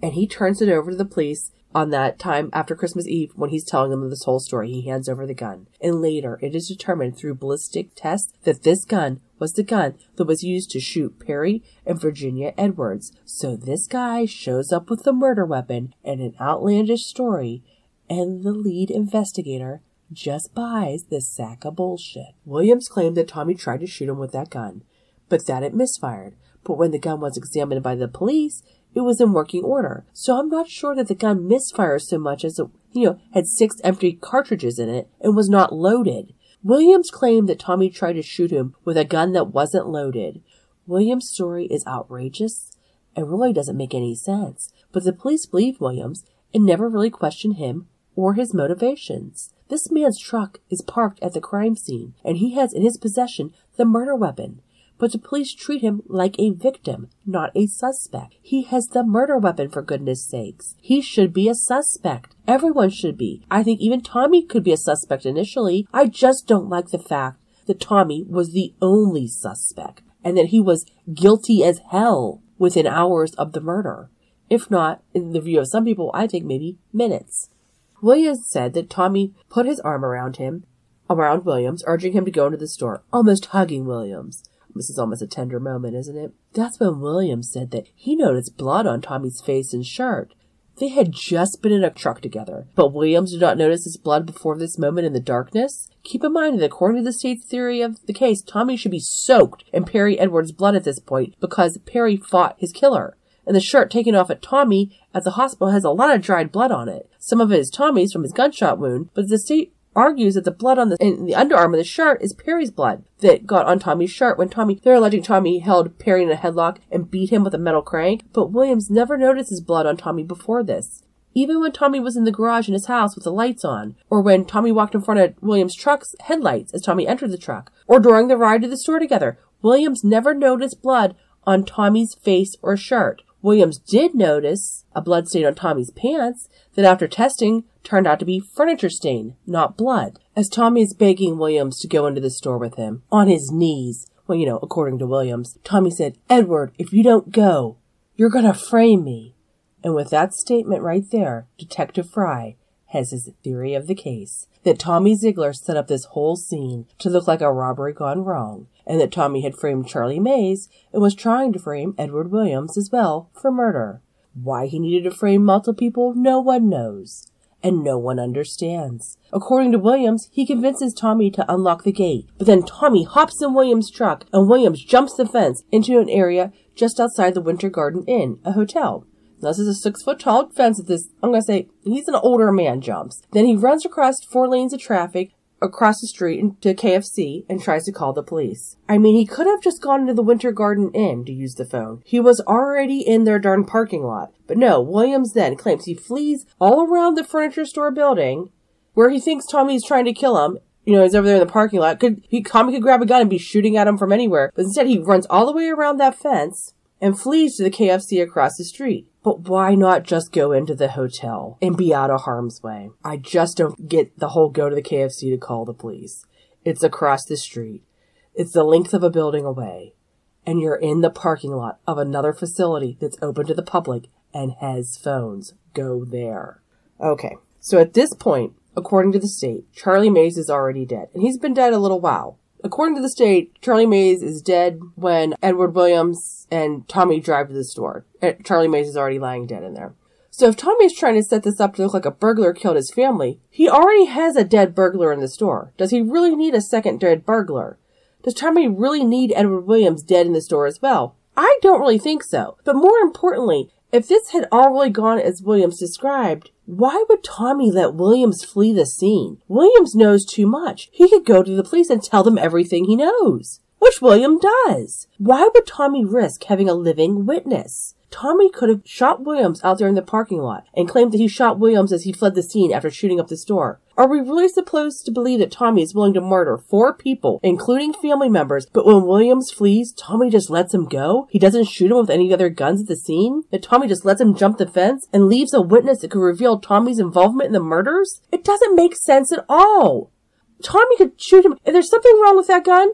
And he turns it over to the police on that time after Christmas Eve when he's telling them this whole story. He hands over the gun. And later, it is determined through ballistic tests that this gun was the gun that was used to shoot Perry and Virginia Edwards. So this guy shows up with the murder weapon and an outlandish story, and the lead investigator just buys this sack of bullshit. Williams claimed that Tommy tried to shoot him with that gun, but that it misfired. But when the gun was examined by the police, it was in working order. So I'm not sure that the gun misfires so much as it, you know, had six empty cartridges in it and was not loaded. Williams claimed that Tommy tried to shoot him with a gun that wasn't loaded. Williams' story is outrageous and really doesn't make any sense, but the police believe Williams and never really questioned him or his motivations. This man's truck is parked at the crime scene, and he has in his possession the murder weapon but the police treat him like a victim, not a suspect. He has the murder weapon, for goodness sakes. He should be a suspect. Everyone should be. I think even Tommy could be a suspect initially. I just don't like the fact that Tommy was the only suspect and that he was guilty as hell within hours of the murder. If not, in the view of some people, I think maybe minutes. Williams said that Tommy put his arm around him, around Williams, urging him to go into the store, almost hugging Williams. This is almost a tender moment, isn't it? That's when Williams said that he noticed blood on Tommy's face and shirt. They had just been in a truck together, but Williams did not notice his blood before this moment in the darkness. Keep in mind that according to the state's theory of the case, Tommy should be soaked in Perry Edwards' blood at this point because Perry fought his killer. And the shirt taken off at Tommy at the hospital has a lot of dried blood on it. Some of it is Tommy's from his gunshot wound, but the state argues that the blood on the in the underarm of the shirt is Perry's blood that got on Tommy's shirt when Tommy they're alleging Tommy held Perry in a headlock and beat him with a metal crank, but Williams never notices blood on Tommy before this. Even when Tommy was in the garage in his house with the lights on, or when Tommy walked in front of Williams' truck's headlights as Tommy entered the truck, or during the ride to the store together, Williams never noticed blood on Tommy's face or shirt. Williams did notice a blood stain on Tommy's pants that after testing turned out to be furniture stain, not blood. As Tommy is begging Williams to go into the store with him, on his knees, well, you know, according to Williams, Tommy said, Edward, if you don't go, you're gonna frame me. And with that statement right there, Detective Fry has his theory of the case that Tommy Zeigler set up this whole scene to look like a robbery gone wrong, and that Tommy had framed Charlie Mays and was trying to frame Edward Williams as well for murder. Why he needed to frame multiple people, no one knows and no one understands. According to Williams, he convinces Tommy to unlock the gate, but then Tommy hops in Williams' truck and Williams jumps the fence into an area just outside the Winter Garden Inn, a hotel. Now, this is a six foot tall fence that this, I'm gonna say, he's an older man jumps. Then he runs across four lanes of traffic across the street to KFC and tries to call the police. I mean, he could have just gone to the Winter Garden Inn to use the phone. He was already in their darn parking lot. But no, Williams then claims he flees all around the furniture store building where he thinks Tommy's trying to kill him. You know, he's over there in the parking lot. Could he, Tommy could grab a gun and be shooting at him from anywhere. But instead he runs all the way around that fence and flees to the KFC across the street. But why not just go into the hotel and be out of harm's way? I just don't get the whole go to the KFC to call the police. It's across the street. It's the length of a building away. And you're in the parking lot of another facility that's open to the public and has phones. Go there. Okay. So at this point, according to the state, Charlie Mays is already dead. And he's been dead a little while. According to the state, Charlie Mays is dead when Edward Williams and Tommy drive to the store. Eh, Charlie Mays is already lying dead in there. So if Tommy is trying to set this up to look like a burglar killed his family, he already has a dead burglar in the store. Does he really need a second dead burglar? Does Tommy really need Edward Williams dead in the store as well? I don't really think so. But more importantly, if this had all really gone as Williams described, why would Tommy let Williams flee the scene? Williams knows too much. He could go to the police and tell them everything he knows. Which William does. Why would Tommy risk having a living witness? Tommy could have shot Williams out there in the parking lot and claimed that he shot Williams as he fled the scene after shooting up the store. Are we really supposed to believe that Tommy is willing to murder four people, including family members, but when Williams flees, Tommy just lets him go? He doesn't shoot him with any other guns at the scene? That Tommy just lets him jump the fence and leaves a witness that could reveal Tommy's involvement in the murders? It doesn't make sense at all. Tommy could shoot him. If there's something wrong with that gun,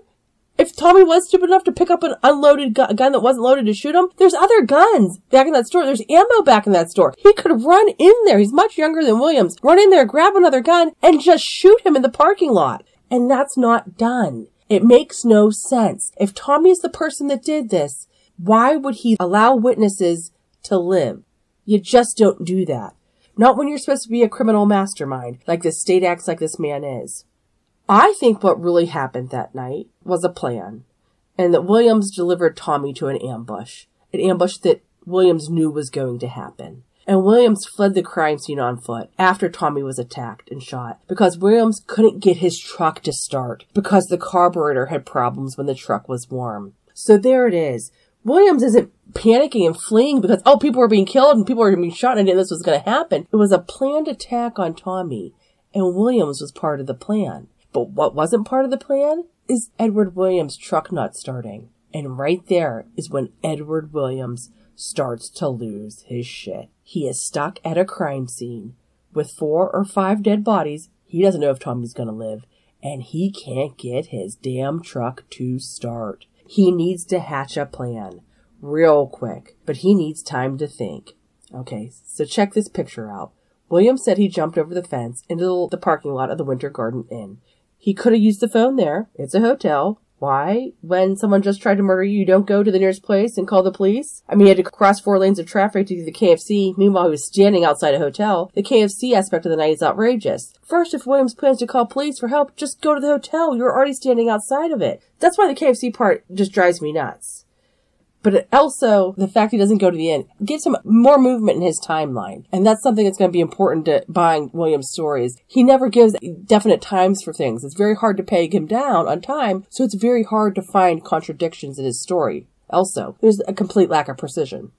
If Tommy was stupid enough to pick up an unloaded gu- gun that wasn't loaded to shoot him, there's other guns back in that store. There's ammo back in that store. He could run in there. He's much younger than Williams. Run in there, grab another gun, and just shoot him in the parking lot. And that's not done. It makes no sense. If Tommy is the person that did this, why would he allow witnesses to live? You just don't do that. Not when you're supposed to be a criminal mastermind, like the state acts like this man is. I think what really happened that night was a plan, and that Williams delivered Tommy to an ambush. An ambush that Williams knew was going to happen. And Williams fled the crime scene on foot after Tommy was attacked and shot because Williams couldn't get his truck to start because the carburetor had problems when the truck was warm. So there it is. Williams isn't panicking and fleeing because, oh, people were being killed and people were being shot and this was going to happen. It was a planned attack on Tommy and Williams was part of the plan. But what wasn't part of the plan is Edward Williams' truck not starting. And right there is when Edward Williams starts to lose his shit. He is stuck at a crime scene with four or five dead bodies. He doesn't know if Tommy's gonna live. And he can't get his damn truck to start. He needs to hatch a plan real quick, but he needs time to think. Okay, so check this picture out. William said he jumped over the fence into the parking lot of the Winter Garden Inn. He could have used the phone there. It's a hotel. Why? When someone just tried to murder you, you don't go to the nearest place and call the police? I mean, he had to cross four lanes of traffic to get to the KFC. Meanwhile, he was standing outside a hotel. The KFC aspect of the night is outrageous. First, if Williams plans to call police for help, just go to the hotel. You're already standing outside of it. That's why the KFC part just drives me nuts. But also, the fact he doesn't go to the end gives him more movement in his timeline. And that's something that's going to be important to buying Williams' stories. He never gives definite times for things. It's very hard to peg him down on time, so it's very hard to find contradictions in his story. Also, there's a complete lack of precision.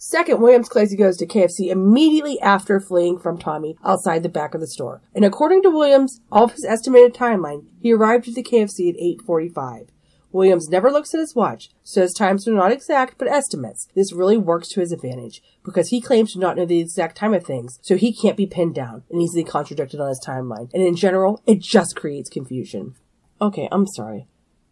Second, Williams claims he goes to KFC immediately after fleeing from Tommy outside the back of the store. And according to Williams, all of his estimated timeline, he arrived at the KFC at 845. Williams never looks at his watch, so his times are not exact but estimates. This really works to his advantage because he claims to not know the exact time of things, so he can't be pinned down and easily contradicted on his timeline. And in general, it just creates confusion. Okay, I'm sorry.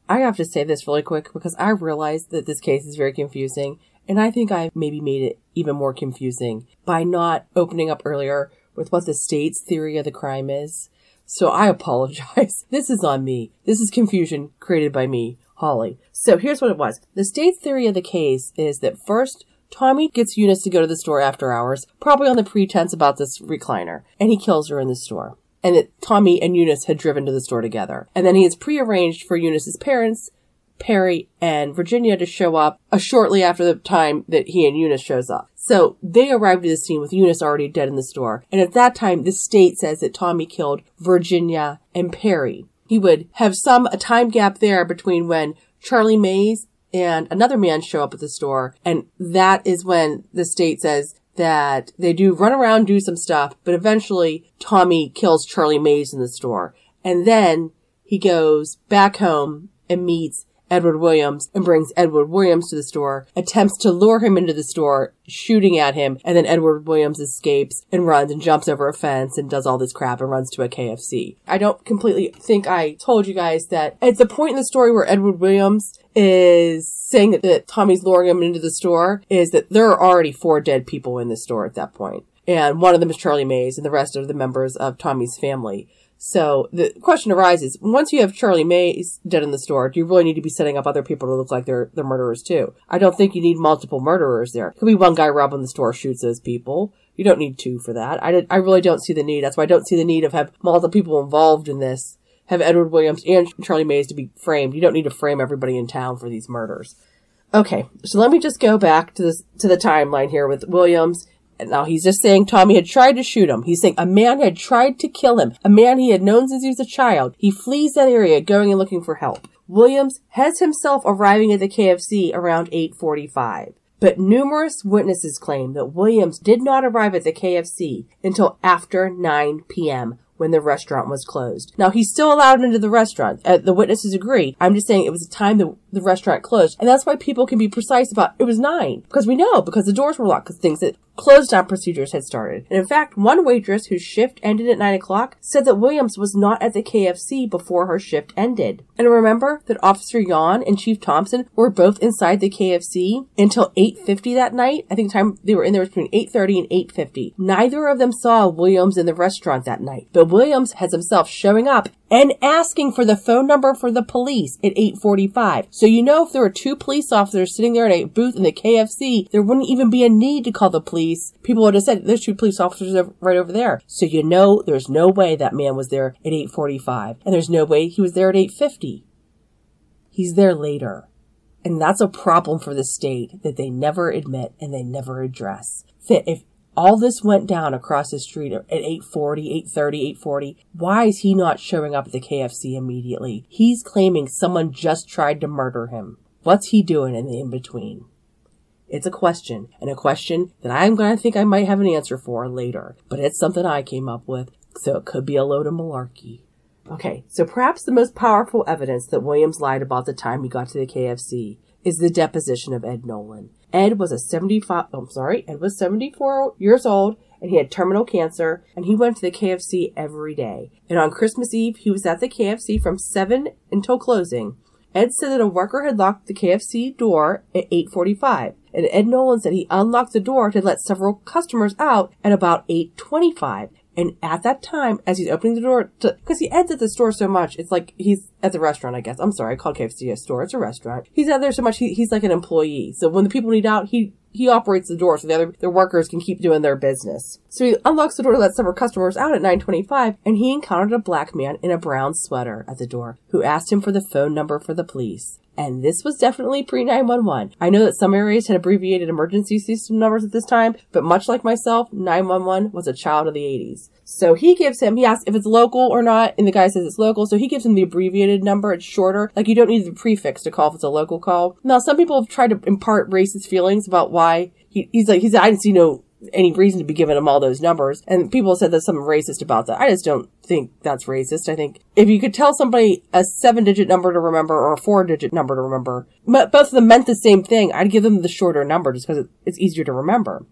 I have to say this really quick because I realize that this case is very confusing, and I think I maybe made it even more confusing by not opening up earlier with what the state's theory of the crime is. So I *laughs* apologize. This is on me. This is confusion created by me. Holly. So here's what it was. The state's theory of the case is that first, Tommy gets Eunice to go to the store after hours, probably on the pretense about this recliner, and he kills her in the store. And that Tommy and Eunice had driven to the store together. And then he has prearranged for Eunice's parents, Perry and Virginia to show up uh, shortly after the time that he and Eunice shows up. So they arrived at the scene with Eunice already dead in the store. And at that time, the state says that Tommy killed Virginia and Perry he would have some a time gap there between when Charlie Mays and another man show up at the store. And that is when the state says that they do run around, do some stuff, but eventually Tommy kills Charlie Mays in the store. And then he goes back home and meets Edward Williams and brings Edward Williams to the store, attempts to lure him into the store, shooting at him, and then Edward Williams escapes and runs and jumps over a fence and does all this crap and runs to a KFC. I don't completely think I told you guys that at the point in the story where Edward Williams is saying that, that Tommy's luring him into the store is that there are already four dead people in the store at that point. And one of them is Charlie Mays and the rest are the members of Tommy's family. So the question arises, once you have Charlie Mays dead in the store, do you really need to be setting up other people to look like they're, they're murderers too? I don't think you need multiple murderers there. Could be one guy robbing the store, shoots those people. You don't need two for that. I, did, I really don't see the need. That's why I don't see the need of have multiple people involved in this. Have Edward Williams and Charlie Mays to be framed. You don't need to frame everybody in town for these murders. Okay, so let me just go back to this to the timeline here with Williams now he's just saying Tommy had tried to shoot him. He's saying a man had tried to kill him, a man he had known since he was a child. He flees that area, going and looking for help. Williams has himself arriving at the KFC around 845. But numerous witnesses claim that Williams did not arrive at the KFC until after 9 p.m when the restaurant was closed. Now he's still allowed into the restaurant. Uh, the witnesses agree. I'm just saying it was the time the, the restaurant closed. And that's why people can be precise about it was nine. Because we know, because the doors were locked, because things that close down procedures had started. And in fact, one waitress whose shift ended at 9 o'clock said that Williams was not at the KFC before her shift ended. And remember that Officer Yon and Chief Thompson were both inside the KFC until 8.50 that night? I think the time they were in there was between 8.30 and 8.50. Neither of them saw Williams in the restaurant that night, but Williams has himself showing up and asking for the phone number for the police at 845. So you know if there were two police officers sitting there in a booth in the KFC, there wouldn't even be a need to call the police. People would have said, there's two police officers right over there. So you know there's no way that man was there at 845. And there's no way he was there at 850. He's there later. And that's a problem for the state that they never admit and they never address. If all this went down across the street at 840, 830, 840. Why is he not showing up at the KFC immediately? He's claiming someone just tried to murder him. What's he doing in the in between? It's a question, and a question that I'm going to think I might have an answer for later, but it's something I came up with, so it could be a load of malarkey. Okay, so perhaps the most powerful evidence that Williams lied about the time he got to the KFC is the deposition of Ed Nolan. Ed was a 75, oh, I'm sorry, Ed was 74 years old and he had terminal cancer and he went to the KFC every day. And on Christmas Eve, he was at the KFC from 7 until closing. Ed said that a worker had locked the KFC door at 8:45, and Ed Nolan said he unlocked the door to let several customers out at about 8:25. And at that time, as he's opening the door, because he ends at the store so much, it's like he's at the restaurant, I guess. I'm sorry, I called KFC a store. It's a restaurant. He's out there so much, he, he's like an employee. So when the people need out, he he operates the door so the other the workers can keep doing their business. So he unlocks the door to let several customers out at 9:25, and he encountered a black man in a brown sweater at the door who asked him for the phone number for the police. And this was definitely pre 911. I know that some areas had abbreviated emergency system numbers at this time, but much like myself, 911 was a child of the 80s. So he gives him, he asks if it's local or not, and the guy says it's local, so he gives him the abbreviated number. It's shorter. Like you don't need the prefix to call if it's a local call. Now, some people have tried to impart racist feelings about why he, he's like, he's, I didn't see no any reason to be giving him all those numbers. And people said there's something racist about that. I just don't think that's racist. I think if you could tell somebody a seven digit number to remember or a four digit number to remember, both of them meant the same thing, I'd give them the shorter number just because it's easier to remember.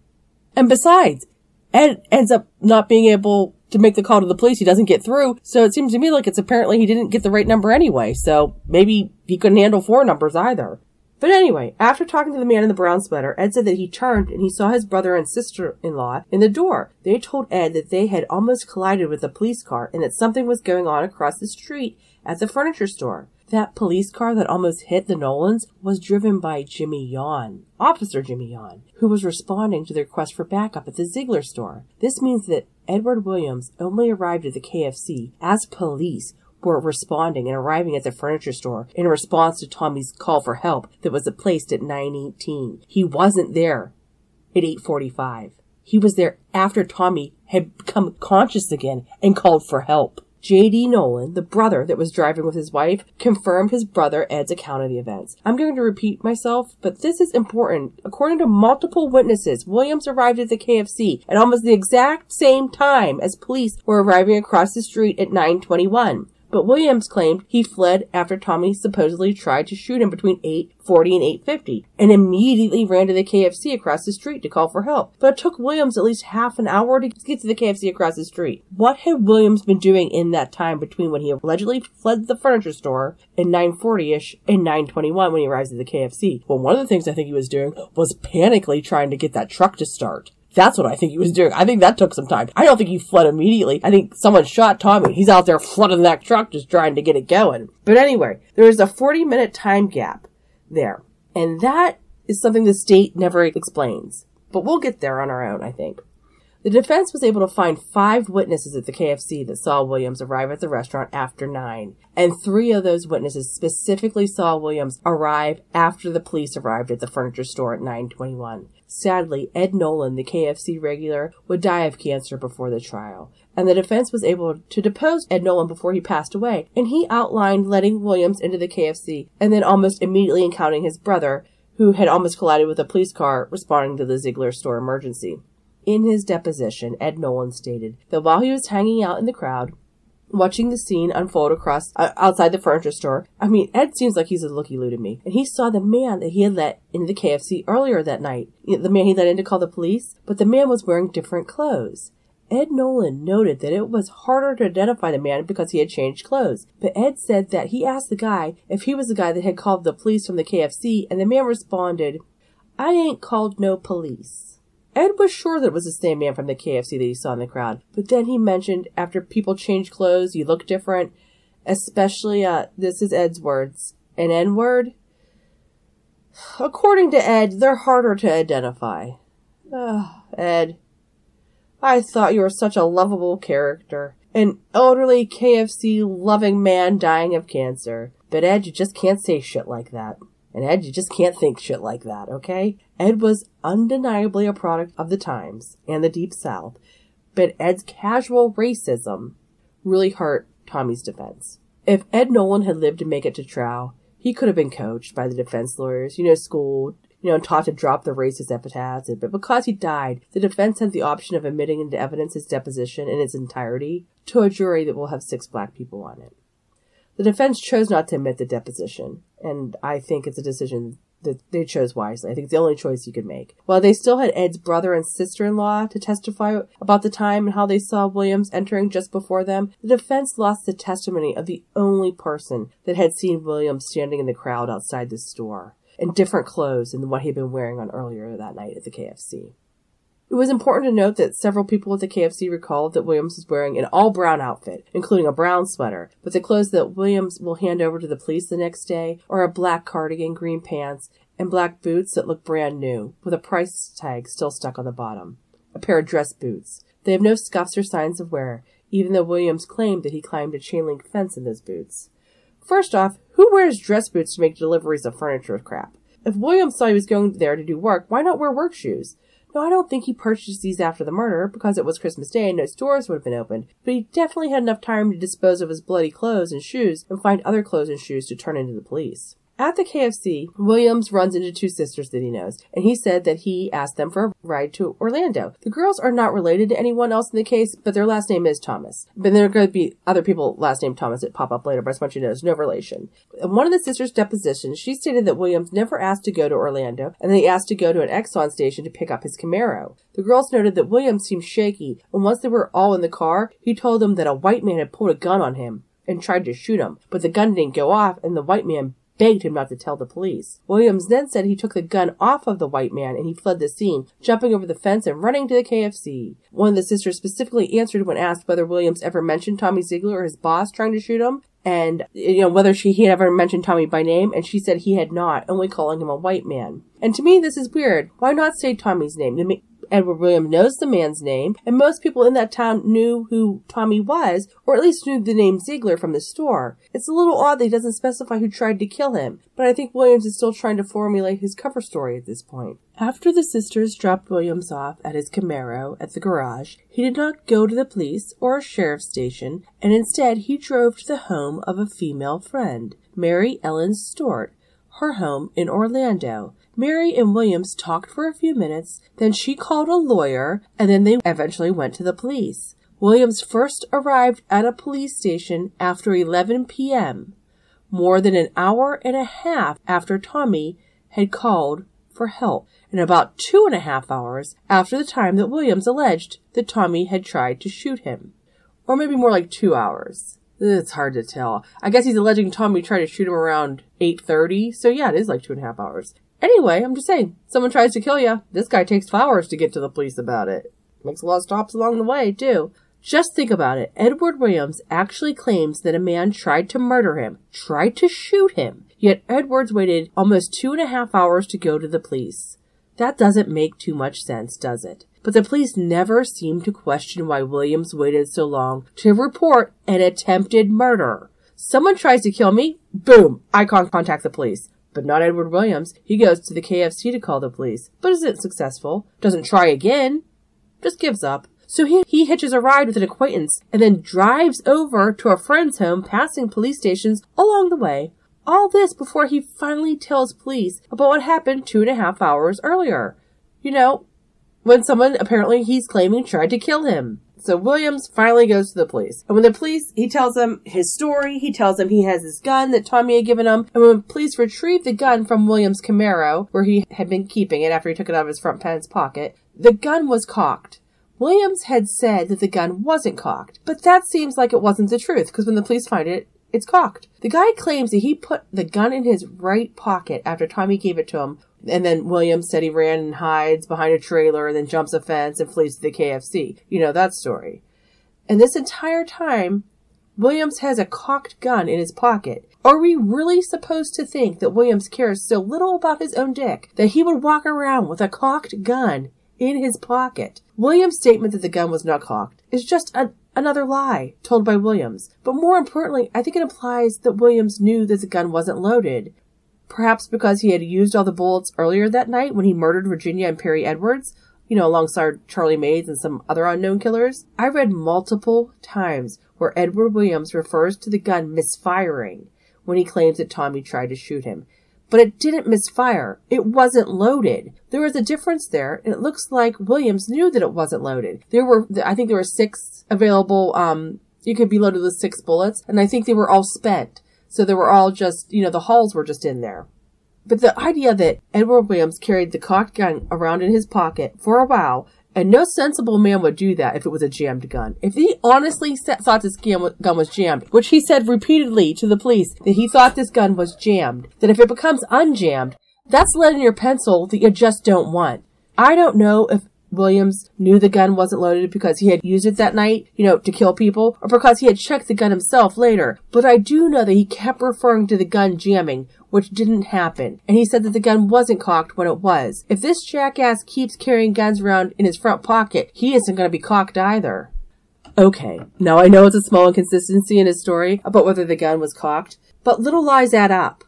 And besides, Ed ends up not being able to make the call to the police. He doesn't get through. So it seems to me like it's apparently he didn't get the right number anyway. So maybe he couldn't handle four numbers either. But anyway, after talking to the man in the brown sweater, Ed said that he turned and he saw his brother and sister-in-law in the door. They told Ed that they had almost collided with a police car and that something was going on across the street at the furniture store. That police car that almost hit the Nolans was driven by Jimmy Yon, Officer Jimmy Yon, who was responding to the request for backup at the Zeigler store. This means that Edward Williams only arrived at the KFC as police were responding and arriving at the furniture store in response to Tommy's call for help that was placed at 918. He wasn't there at 845. He was there after Tommy had become conscious again and called for help. J.D. Nolan, the brother that was driving with his wife, confirmed his brother Ed's account of the events. I'm going to repeat myself, but this is important. According to multiple witnesses, Williams arrived at the KFC at almost the exact same time as police were arriving across the street at 921 but Williams claimed he fled after Tommy supposedly tried to shoot him between 8.40 and 8.50 and immediately ran to the KFC across the street to call for help. But it took Williams at least half an hour to get to the KFC across the street. What had Williams been doing in that time between when he allegedly fled the furniture store in 9.40ish and 9.21 when he arrives at the KFC? Well, one of the things I think he was doing was panically trying to get that truck to start. That's what I think he was doing. I think that took some time. I don't think he fled immediately. I think someone shot Tommy. He's out there flooding that truck just trying to get it going. But anyway, there is a 40 minute time gap there. And that is something the state never explains. But we'll get there on our own, I think. The defense was able to find five witnesses at the KFC that saw Williams arrive at the restaurant after nine, and three of those witnesses specifically saw Williams arrive after the police arrived at the furniture store at 921. Sadly, Ed Nolan, the KFC regular, would die of cancer before the trial, and the defense was able to depose Ed Nolan before he passed away, and he outlined letting Williams into the KFC and then almost immediately encountering his brother, who had almost collided with a police car responding to the Zeigler store emergency. In his deposition, Ed Nolan stated that while he was hanging out in the crowd, watching the scene unfold across uh, outside the furniture store. I mean, Ed seems like he's a looky loo to me. And he saw the man that he had let into the KFC earlier that night. The man he let in to call the police, but the man was wearing different clothes. Ed Nolan noted that it was harder to identify the man because he had changed clothes. But Ed said that he asked the guy if he was the guy that had called the police from the KFC, and the man responded, I ain't called no police. Ed was sure that it was the same man from the KFC that he saw in the crowd, but then he mentioned after people change clothes, you look different, especially, uh, this is Ed's words, an N word. According to Ed, they're harder to identify. Ed, I thought you were such a lovable character. An elderly KFC loving man dying of cancer. But Ed, you just can't say shit like that. And Ed, you just can't think shit like that, okay? Ed was undeniably a product of the times and the Deep South, but Ed's casual racism really hurt Tommy's defense. If Ed Nolan had lived to make it to trial, he could have been coached by the defense lawyers, you know, schooled, you know, taught to drop the racist epithets, but because he died, the defense had the option of admitting into evidence his deposition in its entirety to a jury that will have six black people on it. The defense chose not to admit the deposition, and I think it's a decision that they chose wisely. I think it's the only choice you could make. While they still had Ed's brother and sister-in-law to testify about the time and how they saw Williams entering just before them, the defense lost the testimony of the only person that had seen Williams standing in the crowd outside the store in different clothes than what he'd been wearing on earlier that night at the KFC. It was important to note that several people at the KFC recalled that Williams was wearing an all brown outfit, including a brown sweater, but the clothes that Williams will hand over to the police the next day are a black cardigan, green pants, and black boots that look brand new, with a price tag still stuck on the bottom. A pair of dress boots. They have no scuffs or signs of wear, even though Williams claimed that he climbed a chain link fence in those boots. First off, who wears dress boots to make deliveries of furniture crap? If Williams thought he was going there to do work, why not wear work shoes? No, I don't think he purchased these after the murder because it was Christmas Day and no stores would have been opened, but he definitely had enough time to dispose of his bloody clothes and shoes and find other clothes and shoes to turn into the police. At the KFC, Williams runs into two sisters that he knows, and he said that he asked them for a ride to Orlando. The girls are not related to anyone else in the case, but their last name is Thomas. But there are going to be other people last name Thomas that pop up later, but I just want you to know there's no relation. In one of the sisters' depositions, she stated that Williams never asked to go to Orlando, and that he asked to go to an Exxon station to pick up his Camaro. The girls noted that Williams seemed shaky, and once they were all in the car, he told them that a white man had pulled a gun on him and tried to shoot him, but the gun didn't go off, and the white man begged him not to tell the police. Williams then said he took the gun off of the white man and he fled the scene, jumping over the fence and running to the KFC. One of the sisters specifically answered when asked whether Williams ever mentioned Tommy Zeigler or his boss trying to shoot him, and you know whether she he had ever mentioned Tommy by name, and she said he had not, only calling him a white man. And to me, this is weird. Why not say Tommy's name? Edward Williams knows the man's name, and most people in that town knew who Tommy was, or at least knew the name Zeigler from the store. It's a little odd that he doesn't specify who tried to kill him, but I think Williams is still trying to formulate his cover story at this point. After the sisters dropped Williams off at his Camaro at the garage, he did not go to the police or a sheriff's station, and instead he drove to the home of a female friend, Mary Ellen Stewart, her home in Orlando. Mary and Williams talked for a few minutes, then she called a lawyer, and then they eventually went to the police. Williams first arrived at a police station after 11 p.m., more than an hour and a half after Tommy had called for help, and about two and a half hours after the time that Williams alleged that Tommy had tried to shoot him. Or maybe more like two hours. It's hard to tell. I guess he's alleging Tommy tried to shoot him around 8.30, so yeah, it is like two and a half hours. Anyway, I'm just saying, someone tries to kill you. This guy takes flowers to get to the police about it. Makes a lot of stops along the way, too. Just think about it. Edward Williams actually claims that a man tried to murder him, tried to shoot him, yet Edwards waited almost two and a half hours to go to the police. That doesn't make too much sense, does it? But the police never seem to question why Williams waited so long to report an attempted murder. Someone tries to kill me, boom, I can't contact the police. But not Edward Williams. He goes to the KFC to call the police, but isn't successful. Doesn't try again. Just gives up. So he, he hitches a ride with an acquaintance and then drives over to a friend's home, passing police stations along the way. All this before he finally tells police about what happened two and a half hours earlier. You know, when someone apparently he's claiming tried to kill him. So Williams finally goes to the police. And when the police, he tells them his story. He tells them he has his gun that Tommy had given him. And when the police retrieve the gun from Williams' Camaro, where he had been keeping it after he took it out of his front pants pocket, the gun was cocked. Williams had said that the gun wasn't cocked, but that seems like it wasn't the truth because when the police find it, it's cocked. The guy claims that he put the gun in his right pocket after Tommy gave it to him, and then Williams said he ran and hides behind a trailer and then jumps a fence and flees to the KFC. You know that story. And this entire time, Williams has a cocked gun in his pocket. Are we really supposed to think that Williams cares so little about his own dick that he would walk around with a cocked gun in his pocket? Williams' statement that the gun was not cocked is just another lie told by Williams. But more importantly, I think it implies that Williams knew that the gun wasn't loaded. Perhaps because he had used all the bullets earlier that night when he murdered Virginia and Perry Edwards, you know, alongside Charlie Mays and some other unknown killers. I read multiple times where Edward Williams refers to the gun misfiring when he claims that Tommy tried to shoot him. But it didn't misfire. It wasn't loaded. There was a difference there, and it looks like Williams knew that it wasn't loaded. There were, I think there were six available, um, you could be loaded with six bullets, and I think they were all spent. So they were all just, you know, the hulls were just in there. But the idea that Edward Williams carried the cocked gun around in his pocket for a while, and no sensible man would do that if it was a jammed gun. If he honestly thought this gun was jammed, which he said repeatedly to the police that he thought this gun was jammed, that if it becomes unjammed, that's lead in your pencil that you just don't want. I don't know if Williams knew the gun wasn't loaded because he had used it that night, you know, to kill people, or because he had checked the gun himself later. But I do know that he kept referring to the gun jamming, which didn't happen. And he said that the gun wasn't cocked when it was. If this jackass keeps carrying guns around in his front pocket, he isn't going to be cocked either. Okay, now I know it's a small inconsistency in his story about whether the gun was cocked, but little lies add up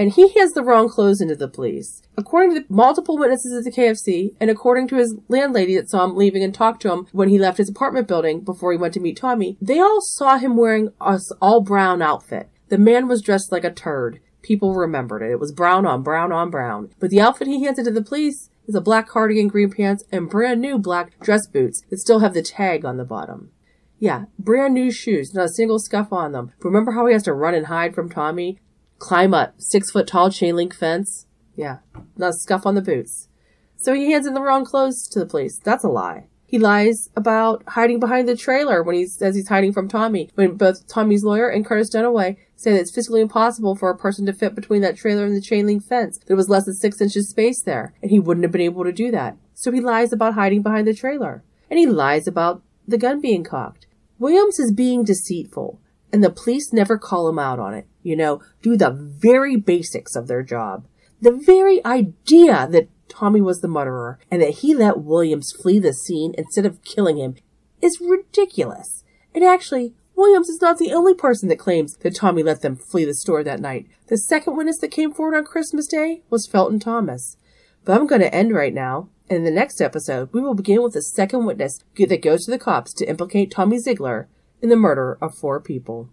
and he has the wrong clothes into the police. According to multiple witnesses at the KFC, and according to his landlady that saw him leaving and talked to him when he left his apartment building before he went to meet Tommy, they all saw him wearing a all brown outfit. The man was dressed like a turd. People remembered it. It was brown on brown on brown. But the outfit he handed to the police is a black cardigan, green pants, and brand new black dress boots that still have the tag on the bottom. Yeah, brand new shoes, not a single scuff on them. Remember how he has to run and hide from Tommy? Climb up six foot tall chain link fence. Yeah, not scuff on the boots. So he hands in the wrong clothes to the police. That's a lie. He lies about hiding behind the trailer when he says he's hiding from Tommy. When both Tommy's lawyer and Curtis Dunaway say that it's physically impossible for a person to fit between that trailer and the chain link fence. There was less than six inches space there, and he wouldn't have been able to do that. So he lies about hiding behind the trailer. And he lies about the gun being cocked. Williams is being deceitful and the police never call him out on it. You know, do the very basics of their job. The very idea that Tommy was the murderer and that he let Williams flee the scene instead of killing him is ridiculous. And actually, Williams is not the only person that claims that Tommy let them flee the store that night. The second witness that came forward on Christmas Day was Felton Thomas. But I'm going to end right now. In the next episode, we will begin with the second witness that goes to the cops to implicate Tommy Zeigler in the murder of four people.